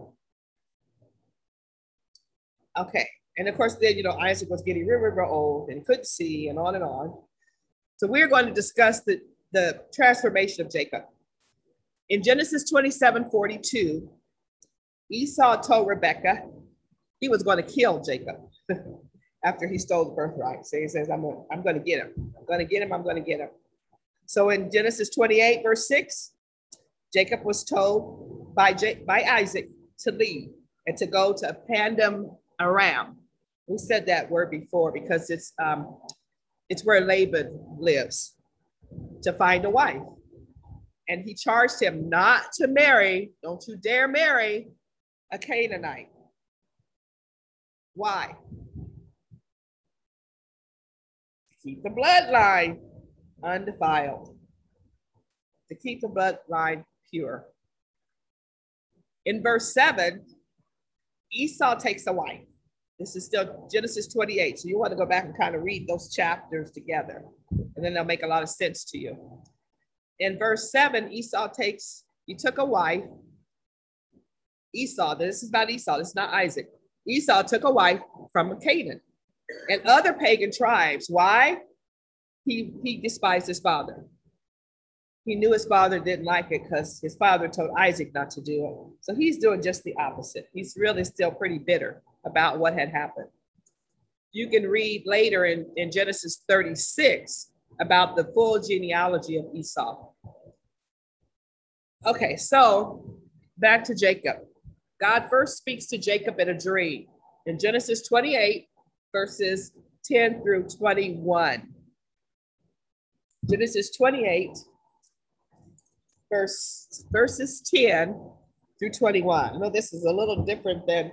Okay, and of course, then, you know, Isaac was getting real, real old and couldn't see and on and on. So we're going to discuss the, the transformation of Jacob. In Genesis 27 42, Esau told Rebekah he was going to kill Jacob [laughs] after he stole the birthright. So he says, I'm, gonna, I'm going to get him. I'm going to get him. I'm going to get him. So in Genesis 28, verse 6, Jacob was told by, J- by Isaac to leave and to go to Padan Aram, we said that word before because it's um, it's where Laban lives to find a wife. And he charged him not to marry, don't you dare marry a Canaanite. Why? keep the bloodline undefiled, to keep the bloodline pure. In verse 7, Esau takes a wife. This is still Genesis 28. So you want to go back and kind of read those chapters together, and then they'll make a lot of sense to you. In verse 7, Esau takes, he took a wife. Esau, this is about Esau, this is not Isaac. Esau took a wife from Canaan and other pagan tribes. Why? He, he despised his father. He knew his father didn't like it because his father told Isaac not to do it. So he's doing just the opposite. He's really still pretty bitter about what had happened. You can read later in, in Genesis 36 about the full genealogy of Esau. Okay, so back to Jacob. God first speaks to Jacob in a dream in Genesis 28, verses 10 through 21. Genesis 28, verse, verses 10 through 21. I know this is a little different than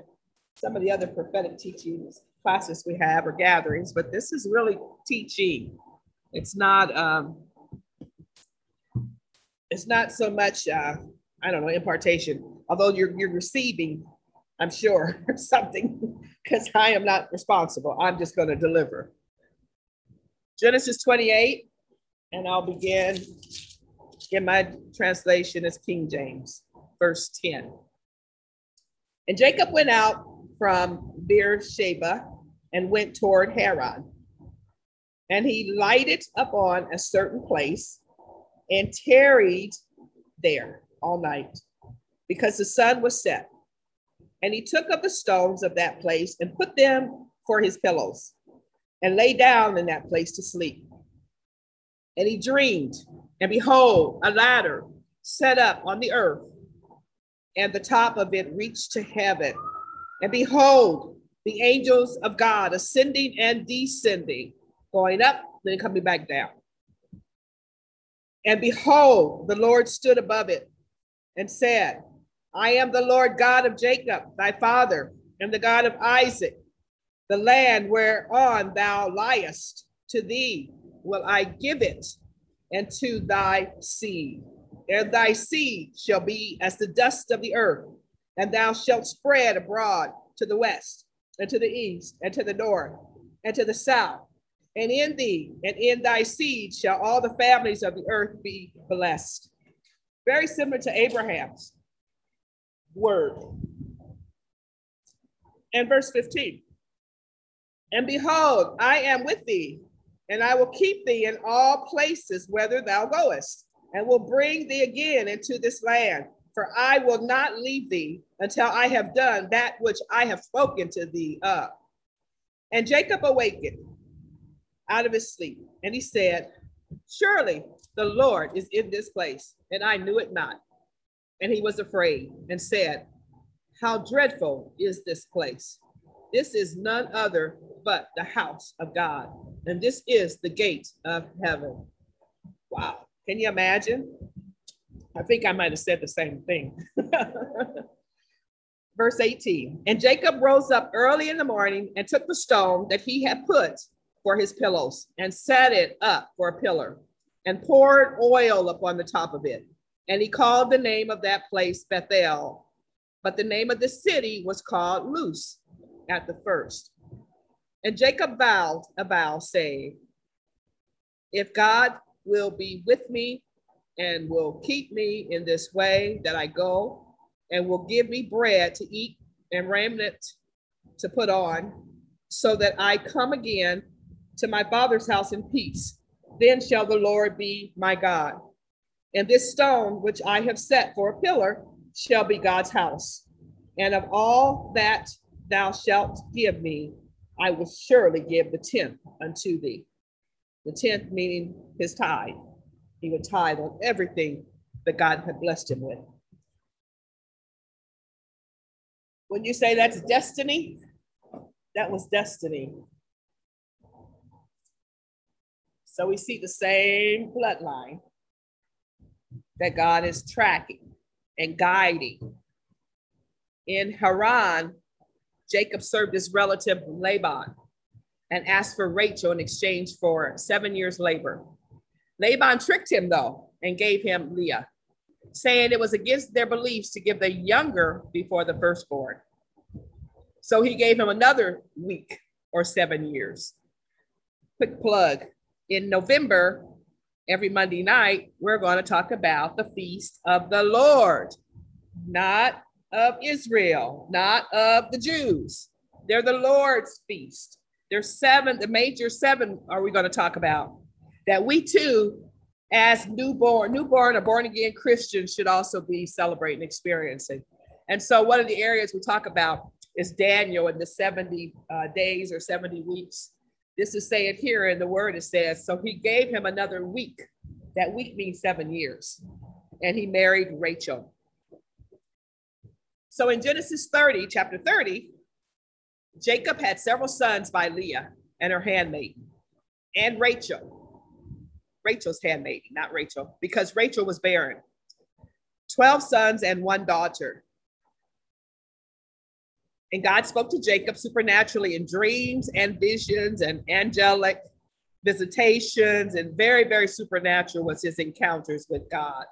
some of the other prophetic teachings classes we have or gatherings, but this is really teaching. It's not um, it's not so much uh, I don't know impartation, although you're you're receiving, I'm sure [laughs] something because I am not responsible. I'm just going to deliver. Genesis 28, and I'll begin in my translation as King James, verse 10. And Jacob went out from Beersheba and went toward Haran. And he lighted upon a certain place and tarried there all night because the sun was set. And he took up the stones of that place and put them for his pillows and lay down in that place to sleep. And he dreamed, and behold, a ladder set up on the earth, and the top of it reached to heaven. And behold, the angels of God ascending and descending, going up, then coming back down. And behold, the Lord stood above it and said, I am the Lord God of Jacob, thy father, and the God of Isaac. The land whereon thou liest, to thee will I give it, and to thy seed. And thy seed shall be as the dust of the earth, and thou shalt spread abroad to the west, and to the east, and to the north, and to the south. And in thee and in thy seed shall all the families of the earth be blessed. Very similar to Abraham's word. And verse 15 And behold, I am with thee, and I will keep thee in all places whither thou goest, and will bring thee again into this land. For I will not leave thee until I have done that which I have spoken to thee of. And Jacob awakened out of his sleep, and he said, Surely the Lord is in this place, and I knew it not. And he was afraid and said, How dreadful is this place! This is none other but the house of God, and this is the gate of heaven. Wow. Can you imagine? I think I might have said the same thing. [laughs] Verse 18 And Jacob rose up early in the morning and took the stone that he had put for his pillows and set it up for a pillar and poured oil upon the top of it. And he called the name of that place Bethel. But the name of the city was called Luz at the first. And Jacob vowed a vow, saying, If God will be with me and will keep me in this way that I go, and will give me bread to eat and raiment to put on, so that I come again to my father's house in peace, then shall the Lord be my God. And this stone which I have set for a pillar shall be God's house. And of all that thou shalt give me, I will surely give the tenth unto thee. The tenth meaning his tithe. He would tithe on everything that God had blessed him with. When you say that's destiny, that was destiny. So we see the same bloodline that God is tracking and guiding. In Haran, Jacob served his relative Laban and asked for Rachel in exchange for seven years' labor. Laban tricked him, though, and gave him Leah, saying it was against their beliefs to give the younger before the firstborn. So he gave him another week or seven years. Quick plug in November, every Monday night, we're going to talk about the feast of the Lord, not of Israel, not of the Jews. They're the Lord's feast. There's seven, the major seven are we going to talk about that we too, as newborn, newborn or born again Christians, should also be celebrating, experiencing. And so, one of the areas we talk about is Daniel and the 70 uh, days or 70 weeks this is saying here in the word, it says, so he gave him another week. That week means seven years. And he married Rachel. So in Genesis 30, chapter 30, Jacob had several sons by Leah and her handmaiden, and Rachel, Rachel's handmaiden, not Rachel, because Rachel was barren. 12 sons and one daughter. And God spoke to Jacob supernaturally in dreams and visions and angelic visitations, and very, very supernatural was his encounters with God.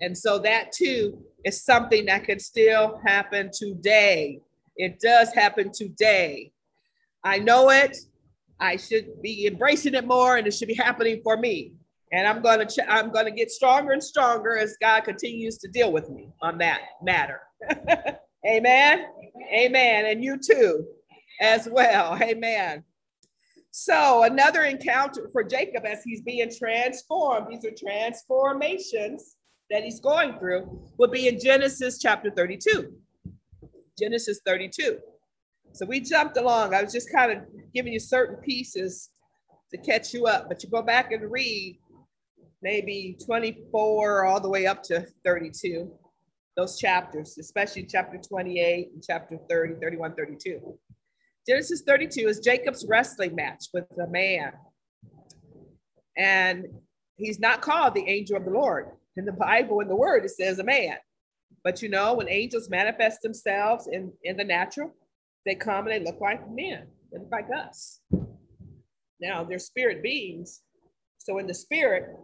And so that too is something that can still happen today. It does happen today. I know it. I should be embracing it more, and it should be happening for me. And I'm going to ch- I'm going to get stronger and stronger as God continues to deal with me on that matter. [laughs] Amen. Amen. And you too, as well. Amen. So another encounter for Jacob as he's being transformed, these are transformations that he's going through, will be in Genesis chapter 32. Genesis 32. So we jumped along. I was just kind of giving you certain pieces to catch you up, but you go back and read maybe 24 all the way up to 32, those chapters, especially chapter 28 and chapter 30, 31, 32. Genesis 32 is Jacob's wrestling match with a man. And he's not called the angel of the Lord. In the Bible, in the word, it says a man. But you know, when angels manifest themselves in, in the natural, they come and they look like men, they look like us. Now, they're spirit beings. So in the spirit,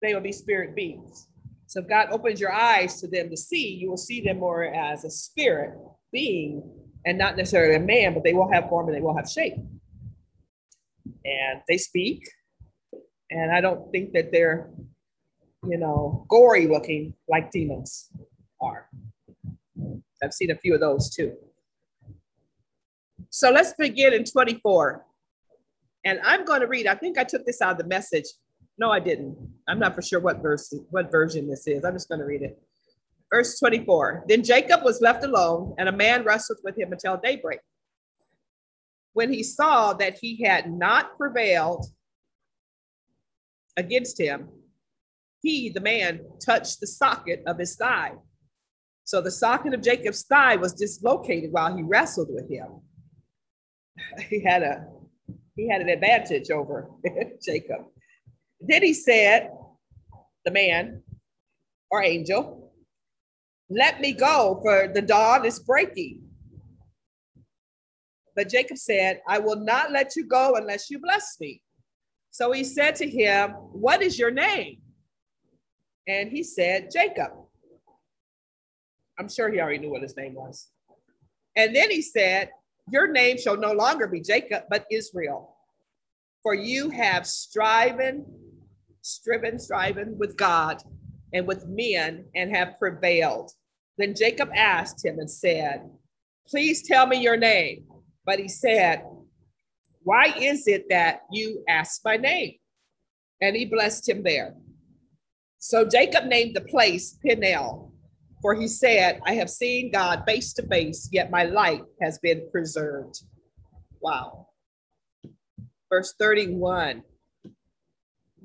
they will be spirit beings. So if God opens your eyes to them to see, you will see them more as a spirit being and not necessarily a man, but they will have form and they will have shape. And they speak. And I don't think that they're, you know, gory looking like demons are. I've seen a few of those too. So let's begin in 24. And I'm going to read, I think I took this out of the message. No, I didn't. I'm not for sure what verse, what version this is. I'm just going to read it. Verse 24 Then Jacob was left alone, and a man wrestled with him until daybreak. When he saw that he had not prevailed against him, he, the man, touched the socket of his thigh. So the socket of Jacob's thigh was dislocated while he wrestled with him. [laughs] He had a he had an advantage over [laughs] Jacob. Then he said, the man or angel, let me go, for the dawn is breaking. But Jacob said, I will not let you go unless you bless me. So he said to him, What is your name? And he said, Jacob. I'm sure he already knew what his name was. And then he said, Your name shall no longer be Jacob, but Israel. For you have striven, striven, striven with God and with men and have prevailed. Then Jacob asked him and said, Please tell me your name. But he said, Why is it that you ask my name? And he blessed him there. So Jacob named the place Peniel, for he said, I have seen God face to face, yet my life has been preserved. Wow. Verse 31.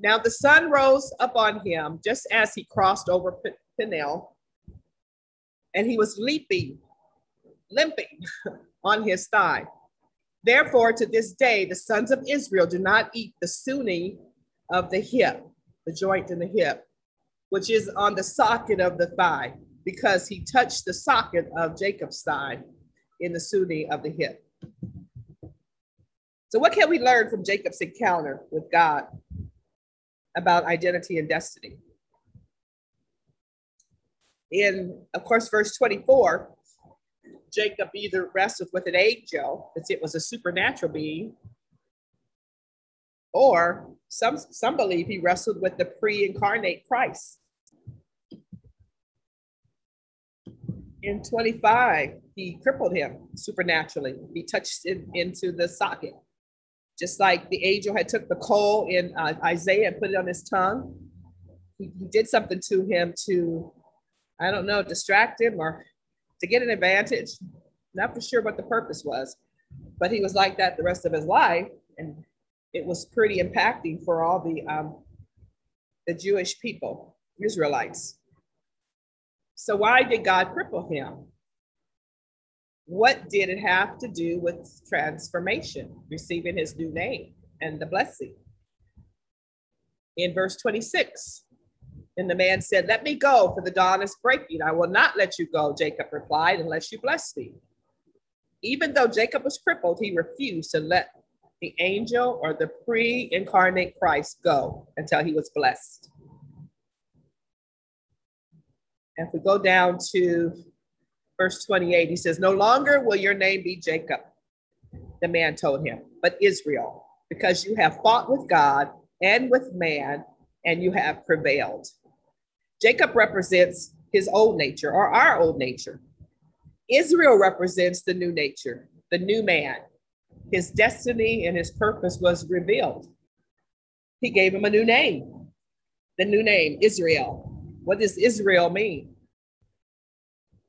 Now the sun rose up on him just as he crossed over Peniel and he was leaping, limping [laughs] on his thigh. Therefore, to this day, the sons of Israel do not eat the sinew of the hip, the joint in the hip, which is on the socket of the thigh, because he touched the socket of Jacob's thigh in the sinew of the hip. So, what can we learn from Jacob's encounter with God about identity and destiny? in, of course, verse 24, Jacob either wrestled with an angel, because it was a supernatural being, or some, some believe he wrestled with the pre incarnate Christ. In 25, he crippled him supernaturally. He touched it into the socket. Just like the angel had took the coal in uh, Isaiah and put it on his tongue, he, he did something to him to I don't know, distract him or to get an advantage. Not for sure what the purpose was, but he was like that the rest of his life. And it was pretty impacting for all the, um, the Jewish people, Israelites. So why did God cripple him? What did it have to do with transformation, receiving his new name and the blessing? In verse 26, and the man said, Let me go, for the dawn is breaking. I will not let you go, Jacob replied, unless you bless me. Even though Jacob was crippled, he refused to let the angel or the pre incarnate Christ go until he was blessed. If we go down to verse 28, he says, No longer will your name be Jacob, the man told him, but Israel, because you have fought with God and with man, and you have prevailed. Jacob represents his old nature or our old nature. Israel represents the new nature, the new man. his destiny and his purpose was revealed. He gave him a new name, the new name, Israel. What does Israel mean?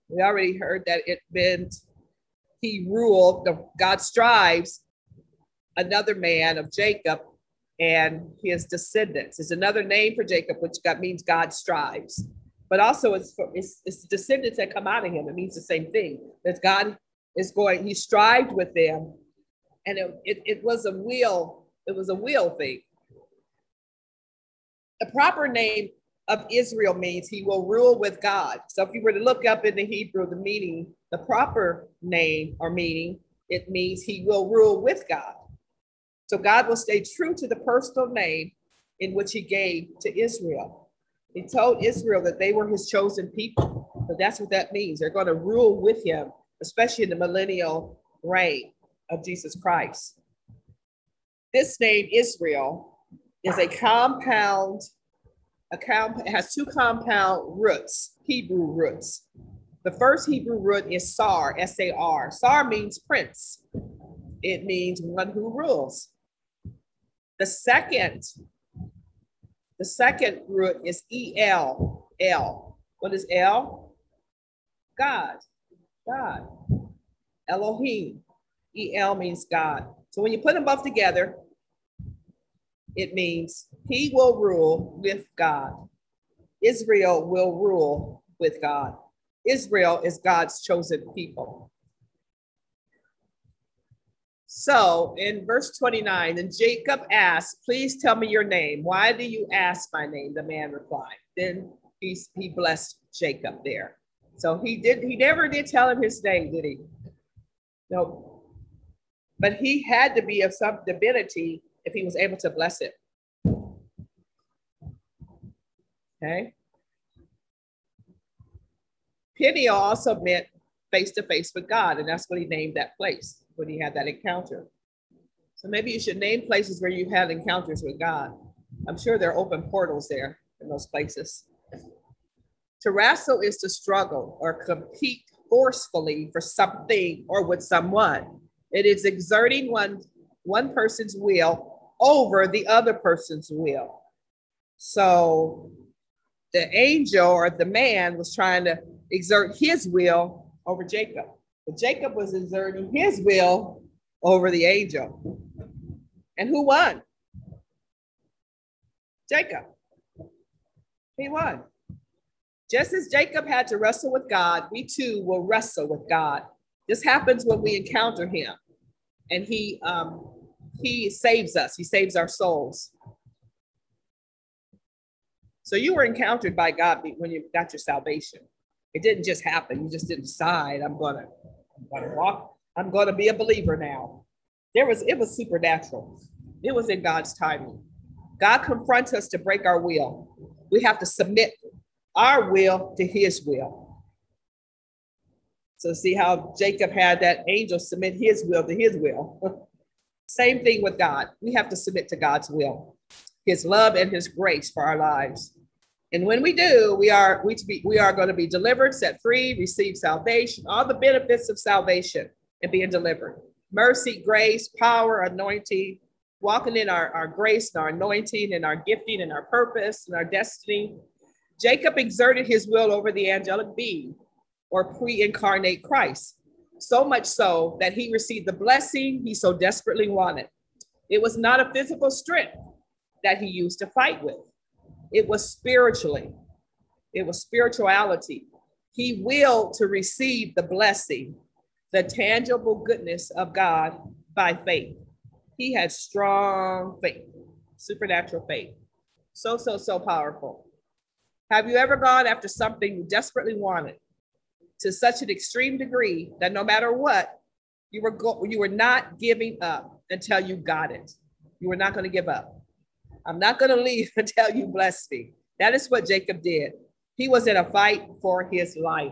We already heard that it meant he ruled, the, God strives another man of Jacob and his descendants. Is another name for Jacob, which means God strives. But also it's, for, it's, it's descendants that come out of him. It means the same thing. That God is going, he strived with them. And it, it, it was a will, it was a will thing. The proper name of Israel means he will rule with God. So if you were to look up in the Hebrew, the meaning, the proper name or meaning, it means he will rule with God. So God will stay true to the personal name in which he gave to Israel. He told Israel that they were his chosen people. So that's what that means. They're going to rule with him, especially in the millennial reign of Jesus Christ. This name, Israel, is a compound, a comp, has two compound roots, Hebrew roots. The first Hebrew root is Sar, S A R. Sar means prince, it means one who rules. The second, the second root is E-L, L. What is L? God, God. Elohim. E-L means God. So when you put them both together, it means he will rule with God. Israel will rule with God. Israel is God's chosen people. So in verse 29, then Jacob asked, Please tell me your name. Why do you ask my name? The man replied. Then he, he blessed Jacob there. So he did, he never did tell him his name, did he? No. But he had to be of some divinity if he was able to bless it. Okay. Peniel also meant face to face with God, and that's what he named that place when he had that encounter. So maybe you should name places where you've had encounters with God. I'm sure there are open portals there in those places. To wrestle is to struggle or compete forcefully for something or with someone. It is exerting one, one person's will over the other person's will. So the angel or the man was trying to exert his will over Jacob. But Jacob was exerting his will over the angel. And who won? Jacob. He won. Just as Jacob had to wrestle with God, we too will wrestle with God. This happens when we encounter him and he um, he saves us. He saves our souls. So you were encountered by God when you got your salvation. It didn't just happen. You just didn't decide, I'm gonna I'm to walk. I'm to be a believer now. There was, it was supernatural. It was in God's timing. God confronts us to break our will. We have to submit our will to his will. So see how Jacob had that angel submit his will to his will. [laughs] Same thing with God. We have to submit to God's will, his love and his grace for our lives. And when we do, we are we to be we are going to be delivered, set free, receive salvation, all the benefits of salvation and being delivered. Mercy, grace, power, anointing, walking in our, our grace and our anointing and our gifting and our purpose and our destiny. Jacob exerted his will over the angelic being or pre-incarnate Christ, so much so that he received the blessing he so desperately wanted. It was not a physical strength that he used to fight with. It was spiritually, it was spirituality. He willed to receive the blessing, the tangible goodness of God by faith. He had strong faith, supernatural faith. So, so, so powerful. Have you ever gone after something you desperately wanted to such an extreme degree that no matter what, you were go- you were not giving up until you got it. You were not going to give up. I'm not going to leave [laughs] until you bless me. That is what Jacob did. He was in a fight for his life.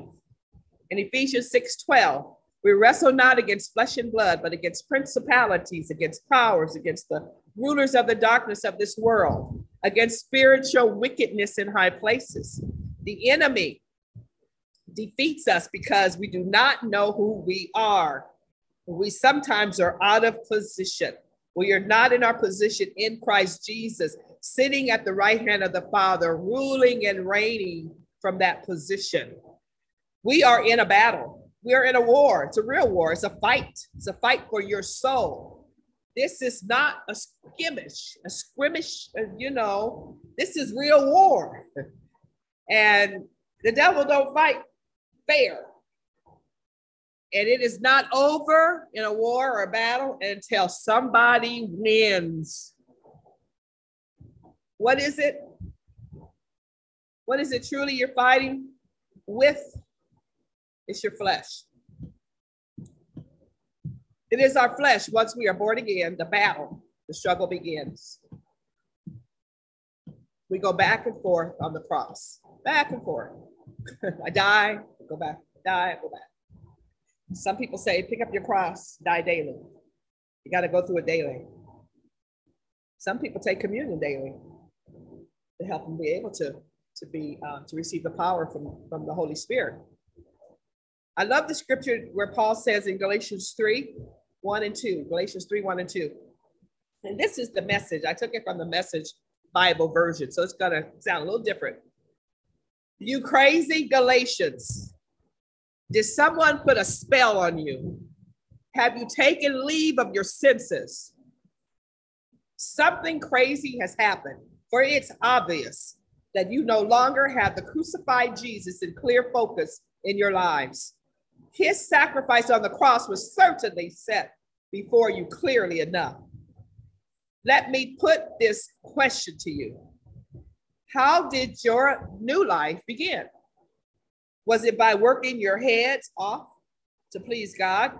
In Ephesians 6 12, we wrestle not against flesh and blood, but against principalities, against powers, against the rulers of the darkness of this world, against spiritual wickedness in high places. The enemy defeats us because we do not know who we are. We sometimes are out of position. We are not in our position in Christ Jesus, sitting at the right hand of the Father, ruling and reigning from that position. We are in a battle. We are in a war. It's a real war. It's a fight. It's a fight for your soul. This is not a skirmish, a scrimmage, uh, you know, this is real war. [laughs] And the devil don't fight fair. And it is not over in a war or a battle until somebody wins. What is it? What is it truly you're fighting with? It's your flesh. It is our flesh. Once we are born again, the battle, the struggle begins. We go back and forth on the cross, back and forth. [laughs] I die, go back, die, go back. Some people say, pick up your cross, die daily. You got to go through it daily. Some people take communion daily to help them be able to, to be uh, to receive the power from, from the Holy Spirit. I love the scripture where Paul says in Galatians 3, 1 and 2, Galatians 3, 1 and 2. And this is the message. I took it from the message Bible version, so it's gonna sound a little different. You crazy Galatians. Did someone put a spell on you? Have you taken leave of your senses? Something crazy has happened, for it's obvious that you no longer have the crucified Jesus in clear focus in your lives. His sacrifice on the cross was certainly set before you clearly enough. Let me put this question to you How did your new life begin? Was it by working your heads off to please God?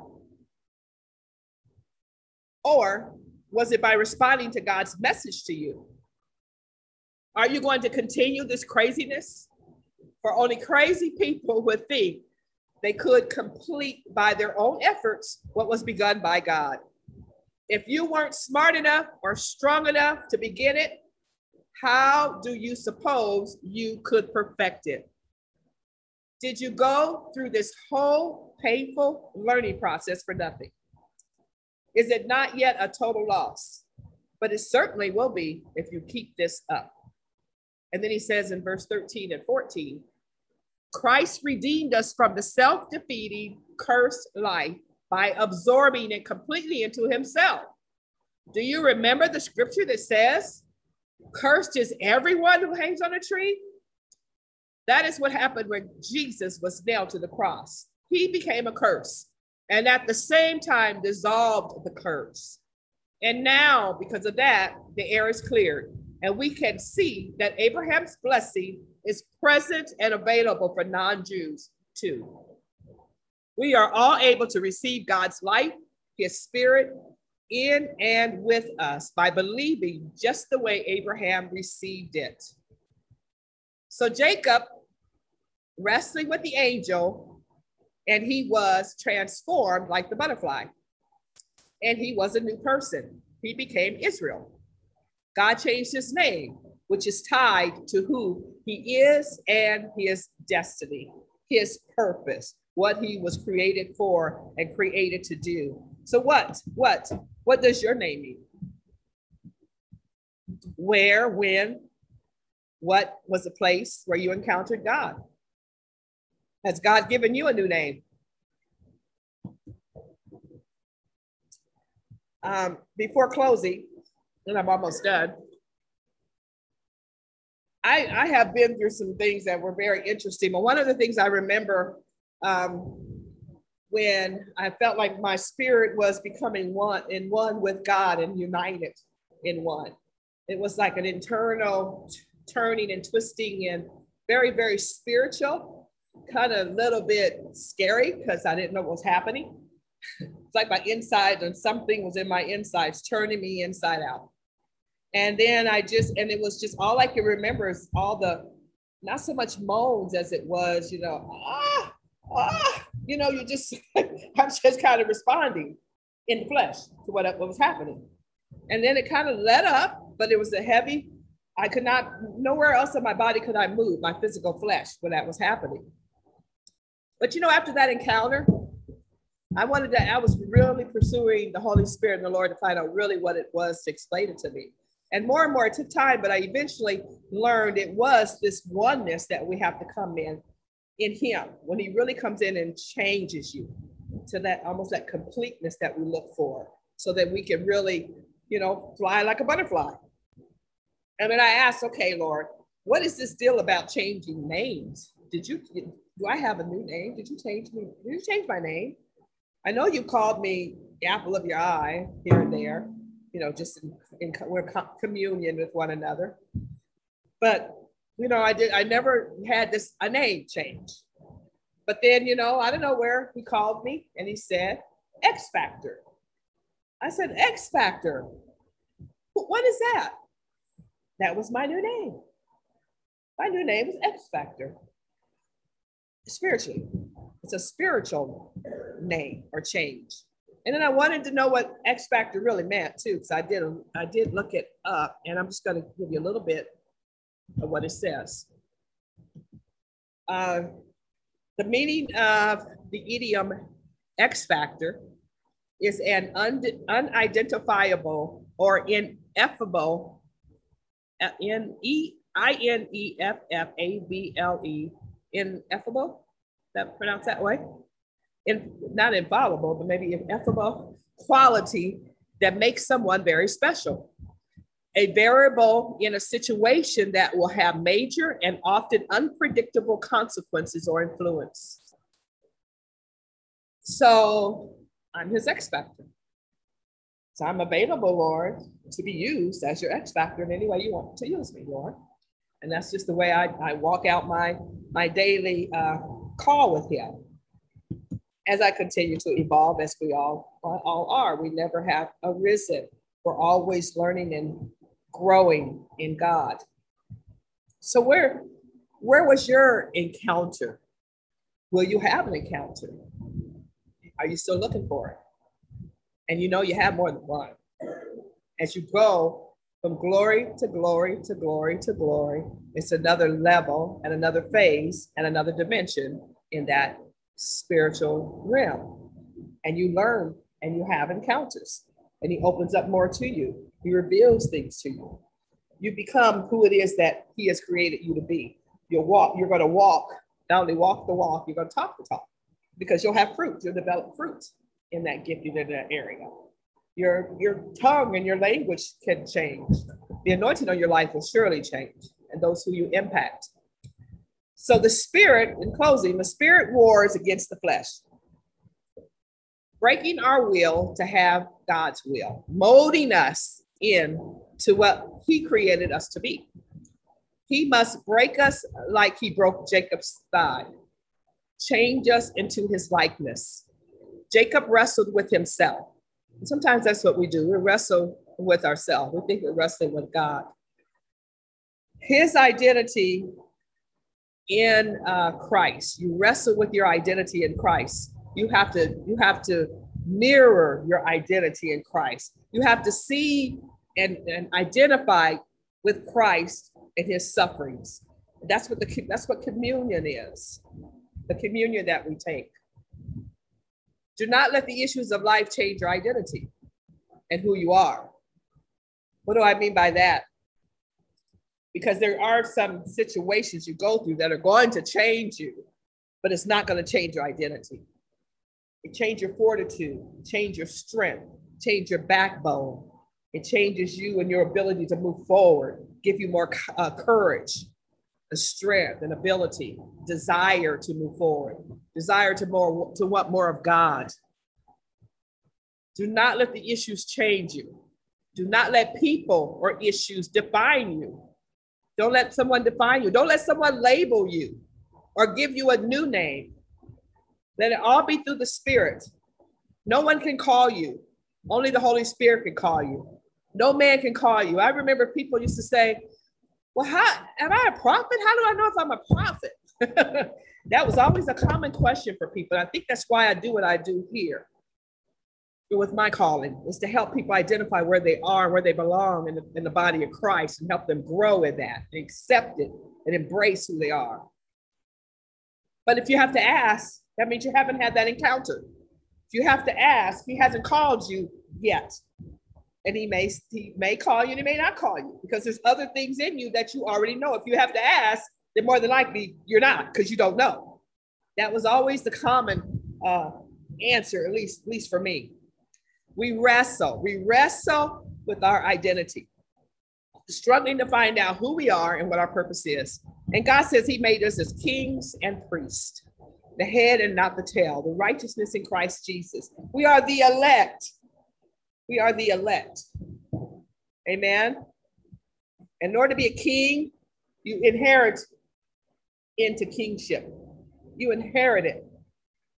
Or was it by responding to God's message to you? Are you going to continue this craziness? For only crazy people would think they could complete by their own efforts what was begun by God. If you weren't smart enough or strong enough to begin it, how do you suppose you could perfect it? Did you go through this whole painful learning process for nothing? Is it not yet a total loss? But it certainly will be if you keep this up. And then he says in verse 13 and 14 Christ redeemed us from the self defeating, cursed life by absorbing it completely into himself. Do you remember the scripture that says, Cursed is everyone who hangs on a tree? That is what happened when Jesus was nailed to the cross. He became a curse and at the same time dissolved the curse. And now, because of that, the air is cleared. And we can see that Abraham's blessing is present and available for non Jews too. We are all able to receive God's life, His Spirit in and with us by believing just the way Abraham received it. So Jacob wrestling with the angel, and he was transformed like the butterfly. And he was a new person. He became Israel. God changed his name, which is tied to who he is and his destiny, his purpose, what he was created for and created to do. So, what? What? What does your name mean? Where, when, what was the place where you encountered God? Has God given you a new name? Um, before closing, and I'm almost done, I, I have been through some things that were very interesting. But one of the things I remember um, when I felt like my spirit was becoming one in one with God and united in one. It was like an internal turning and twisting and very, very spiritual kind of a little bit scary because I didn't know what was happening. it's like my insides and something was in my insides turning me inside out. And then I just, and it was just all I can remember is all the, not so much moans as it was, you know, ah, ah, you know, you just, [laughs] I'm just kind of responding in flesh to what, what was happening. And then it kind of let up, but it was a heavy, I could not, nowhere else in my body could I move my physical flesh when that was happening. But you know, after that encounter, I wanted to, I was really pursuing the Holy Spirit and the Lord to find out really what it was to explain it to me. And more and more, it took time, but I eventually learned it was this oneness that we have to come in in Him when He really comes in and changes you to that almost that completeness that we look for so that we can really, you know, fly like a butterfly. And then I asked, okay, Lord, what is this deal about changing names? Did you, do I have a new name? Did you change me? Did you change my name? I know you called me the apple of your eye here and there, you know, just in, in we're communion with one another. But, you know, I did, I never had this, a name change. But then, you know, I don't know where he called me and he said, X Factor. I said, X Factor. What is that? That was my new name. My new name is X Factor. Spiritually, it's a spiritual name or change. And then I wanted to know what X Factor really meant too, because I did I did look it up, and I'm just going to give you a little bit of what it says. Uh, the meaning of the idiom X Factor is an un- unidentifiable or ineffable, uh, N E I N E F F A B L E, ineffable. That pronounced that way? In, not infallible, but maybe ineffable quality that makes someone very special. A variable in a situation that will have major and often unpredictable consequences or influence. So I'm his X factor. So I'm available, Lord, to be used as your X factor in any way you want to use me, Lord. And that's just the way I, I walk out my, my daily uh, call with him. As I continue to evolve, as we all, all are, we never have arisen. We're always learning and growing in God. So where, where was your encounter? Will you have an encounter? Are you still looking for it? And you know you have more than one. As you go from glory to glory to glory to glory, it's another level and another phase and another dimension in that spiritual realm. And you learn and you have encounters. And he opens up more to you. He reveals things to you. You become who it is that he has created you to be. You'll walk, you're going to walk, not only walk the walk, you're going to talk the talk because you'll have fruit. You'll develop fruit in that gifting in that area. Your, your tongue and your language can change. The anointing on your life will surely change, and those who you impact. So, the spirit, in closing, the spirit wars against the flesh, breaking our will to have God's will, molding us in to what He created us to be. He must break us like He broke Jacob's thigh change us into his likeness. Jacob wrestled with himself. Sometimes that's what we do. We wrestle with ourselves. We think we're wrestling with God. His identity in uh, Christ. You wrestle with your identity in Christ. You have to you have to mirror your identity in Christ. You have to see and, and identify with Christ and his sufferings. That's what the that's what communion is the communion that we take. Do not let the issues of life change your identity and who you are. What do I mean by that? Because there are some situations you go through that are going to change you, but it's not going to change your identity. It change your fortitude, change your strength, change your backbone. It changes you and your ability to move forward, give you more uh, courage, a strength, an ability, desire to move forward, desire to more to want more of God. Do not let the issues change you. Do not let people or issues define you. Don't let someone define you. Don't let someone label you or give you a new name. Let it all be through the Spirit. No one can call you. Only the Holy Spirit can call you. No man can call you. I remember people used to say, well, how am I a prophet? How do I know if I'm a prophet? [laughs] that was always a common question for people. I think that's why I do what I do here with my calling is to help people identify where they are, and where they belong in the, in the body of Christ and help them grow in that and accept it and embrace who they are. But if you have to ask, that means you haven't had that encounter. If you have to ask, he hasn't called you yet. And he may he may call you and he may not call you because there's other things in you that you already know. If you have to ask, then more than likely you're not because you don't know. That was always the common uh, answer, at least, at least for me. We wrestle. We wrestle with our identity, struggling to find out who we are and what our purpose is. And God says He made us as kings and priests, the head and not the tail, the righteousness in Christ Jesus. We are the elect. We are the elect. Amen. In order to be a king, you inherit into kingship. You inherit it.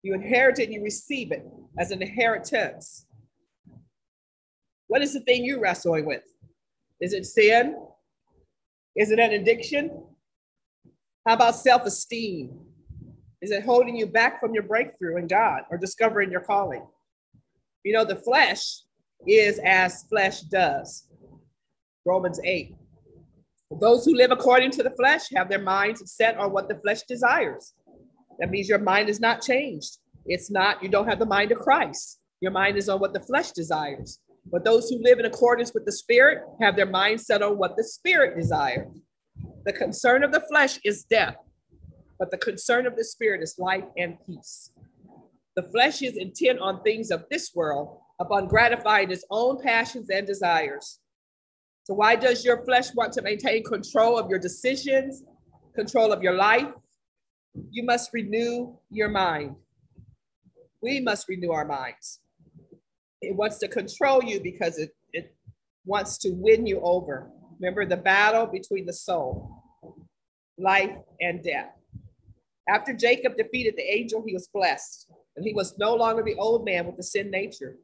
You inherit it, you receive it as an inheritance. What is the thing you're wrestling with? Is it sin? Is it an addiction? How about self esteem? Is it holding you back from your breakthrough in God or discovering your calling? You know, the flesh is as flesh does. Romans 8. Those who live according to the flesh have their minds set on what the flesh desires. That means your mind is not changed. It's not, you don't have the mind of Christ. Your mind is on what the flesh desires. But those who live in accordance with the Spirit have their mind set on what the Spirit desires. The concern of the flesh is death, but the concern of the Spirit is life and peace. The flesh is intent on things of this world, upon gratifying its own passions and desires. So, why does your flesh want to maintain control of your decisions, control of your life? You must renew your mind. We must renew our minds. It wants to control you because it, it wants to win you over. Remember the battle between the soul, life, and death. After Jacob defeated the angel, he was blessed, and he was no longer the old man with the sin nature.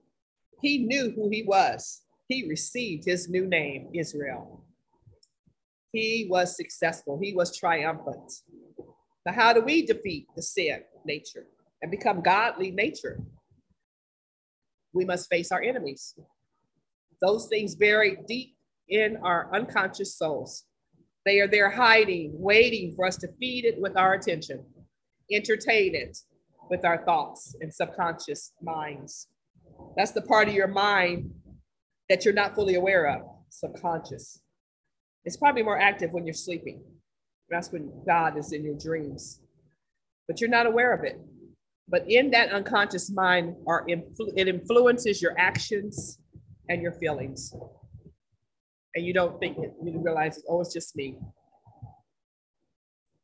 He knew who he was. He received his new name, Israel. He was successful, he was triumphant. Now, how do we defeat the sin nature and become godly nature? we must face our enemies. Those things buried deep in our unconscious souls. They are there hiding, waiting for us to feed it with our attention, entertain it with our thoughts and subconscious minds. That's the part of your mind that you're not fully aware of, subconscious. It's probably more active when you're sleeping. That's when God is in your dreams, but you're not aware of it. But in that unconscious mind, are influ- it influences your actions and your feelings. And you don't think it, you realize, oh, it's just me.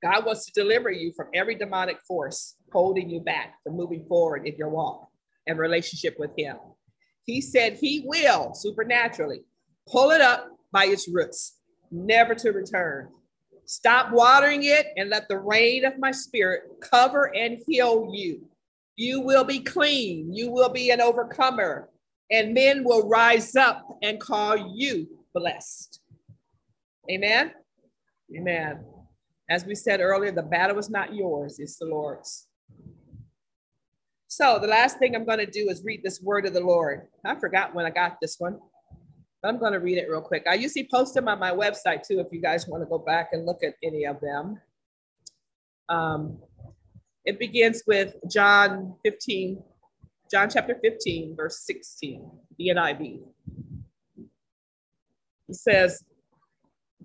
God wants to deliver you from every demonic force holding you back from moving forward in your walk and relationship with Him. He said He will supernaturally pull it up by its roots, never to return. Stop watering it and let the rain of my spirit cover and heal you. You will be clean. You will be an overcomer. And men will rise up and call you blessed. Amen. Amen. As we said earlier, the battle is not yours, it's the Lord's. So, the last thing I'm going to do is read this word of the Lord. I forgot when I got this one, but I'm going to read it real quick. I usually post them on my website too, if you guys want to go back and look at any of them. Um, it begins with John 15, John chapter 15, verse 16, the NIV. He says,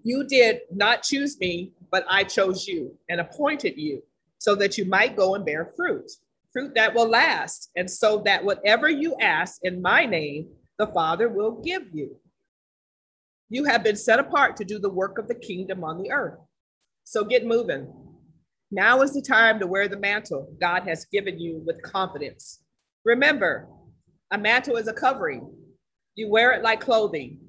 You did not choose me, but I chose you and appointed you so that you might go and bear fruit, fruit that will last, and so that whatever you ask in my name, the Father will give you. You have been set apart to do the work of the kingdom on the earth. So get moving. Now is the time to wear the mantle God has given you with confidence. Remember, a mantle is a covering. You wear it like clothing.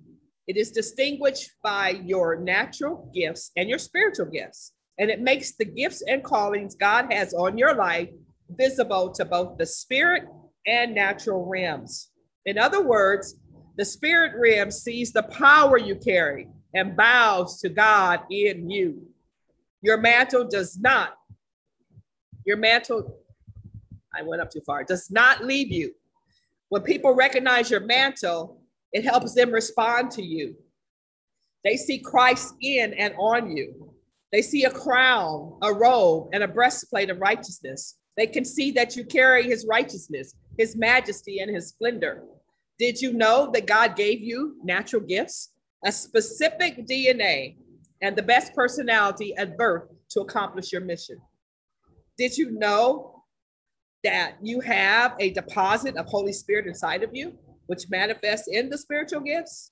It is distinguished by your natural gifts and your spiritual gifts, and it makes the gifts and callings God has on your life visible to both the spirit and natural realms. In other words, the spirit realm sees the power you carry and bows to God in you. Your mantle does not, your mantle, I went up too far, does not leave you. When people recognize your mantle, it helps them respond to you. They see Christ in and on you. They see a crown, a robe, and a breastplate of righteousness. They can see that you carry his righteousness. his majesty, and his splendor. Did you know that God gave you natural gifts, a specific DNA, and the best personality at birth to accomplish your mission? Did you know that you have a deposit of Holy Spirit inside of you, which manifests in the spiritual gifts?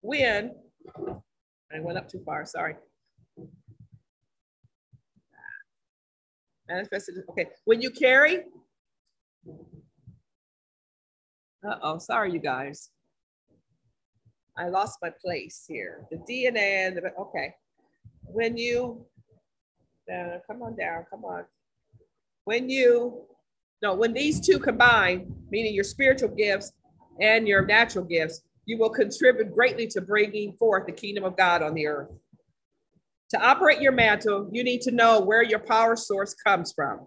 When I went up too far, sorry. Manifested, okay. When you carry, uh-oh, sorry, you guys. I lost my place here. The DNA and the, okay. When you, uh, come on down, come on. When you, no, when these two combine, meaning your spiritual gifts and your natural gifts, you will contribute greatly to bringing forth the kingdom of God on the earth. To operate your mantle, you need to know where your power source comes from.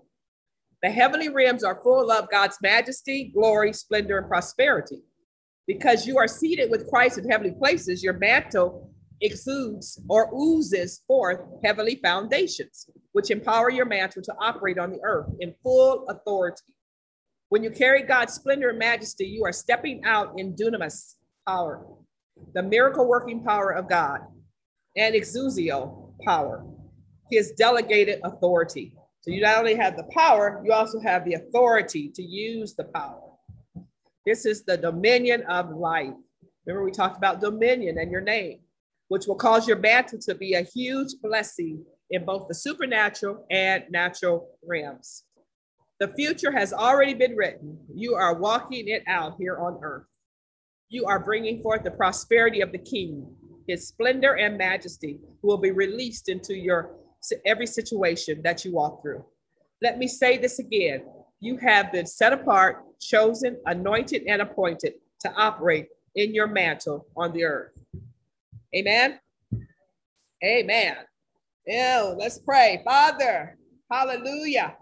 The heavenly realms are full of God's majesty, glory, splendor, and prosperity. Because you are seated with Christ in heavenly places, your mantle exudes or oozes forth heavenly foundations, which empower your mantle to operate on the earth in full authority. When you carry God's splendor and majesty, you are stepping out in dunamis, power, the miracle working power of God, and exousia power, his delegated authority. So you not only have the power, you also have the authority to use the power. This is the dominion of life. Remember, we talked about dominion and your name, which will cause your mantle to be a huge blessing in both the supernatural and natural realms. The future has already been written. You are walking it out here on earth you are bringing forth the prosperity of the king, his splendor and majesty will be released into your every situation that you walk through. Let me say this again. You have been set apart, chosen, anointed, and appointed to operate in your mantle on the earth. Amen. Amen. Yeah, let's pray. Father, hallelujah.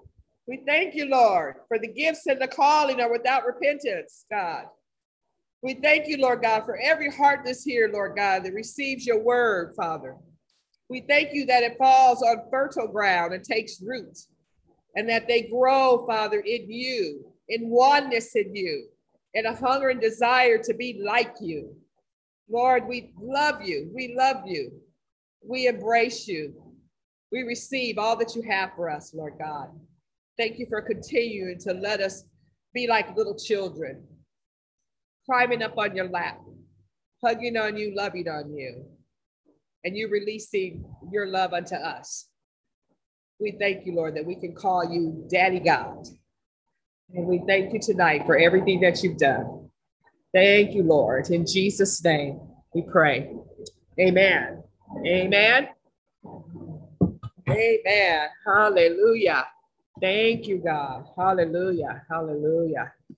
We thank you, Lord, for the gifts and the calling are without repentance, God. We thank you, Lord God, for every heart that's here, Lord God, that receives your word, Father. We thank you that it falls on fertile ground and takes root, and that they grow, Father, in you, in oneness in you, in a hunger and desire to be like you. Lord, we love you. We love you. We embrace you. We receive all that you have for us, Lord God. Thank you for continuing to let us be like little children climbing up on your lap, hugging on you, loving on you, and you releasing your love unto us. We thank you, Lord, that we can call you Daddy God. And we thank you tonight for everything that you've done. Thank you, Lord. In Jesus' name, we pray. Amen. Amen. Amen. Hallelujah. Thank you, God. Hallelujah. Hallelujah.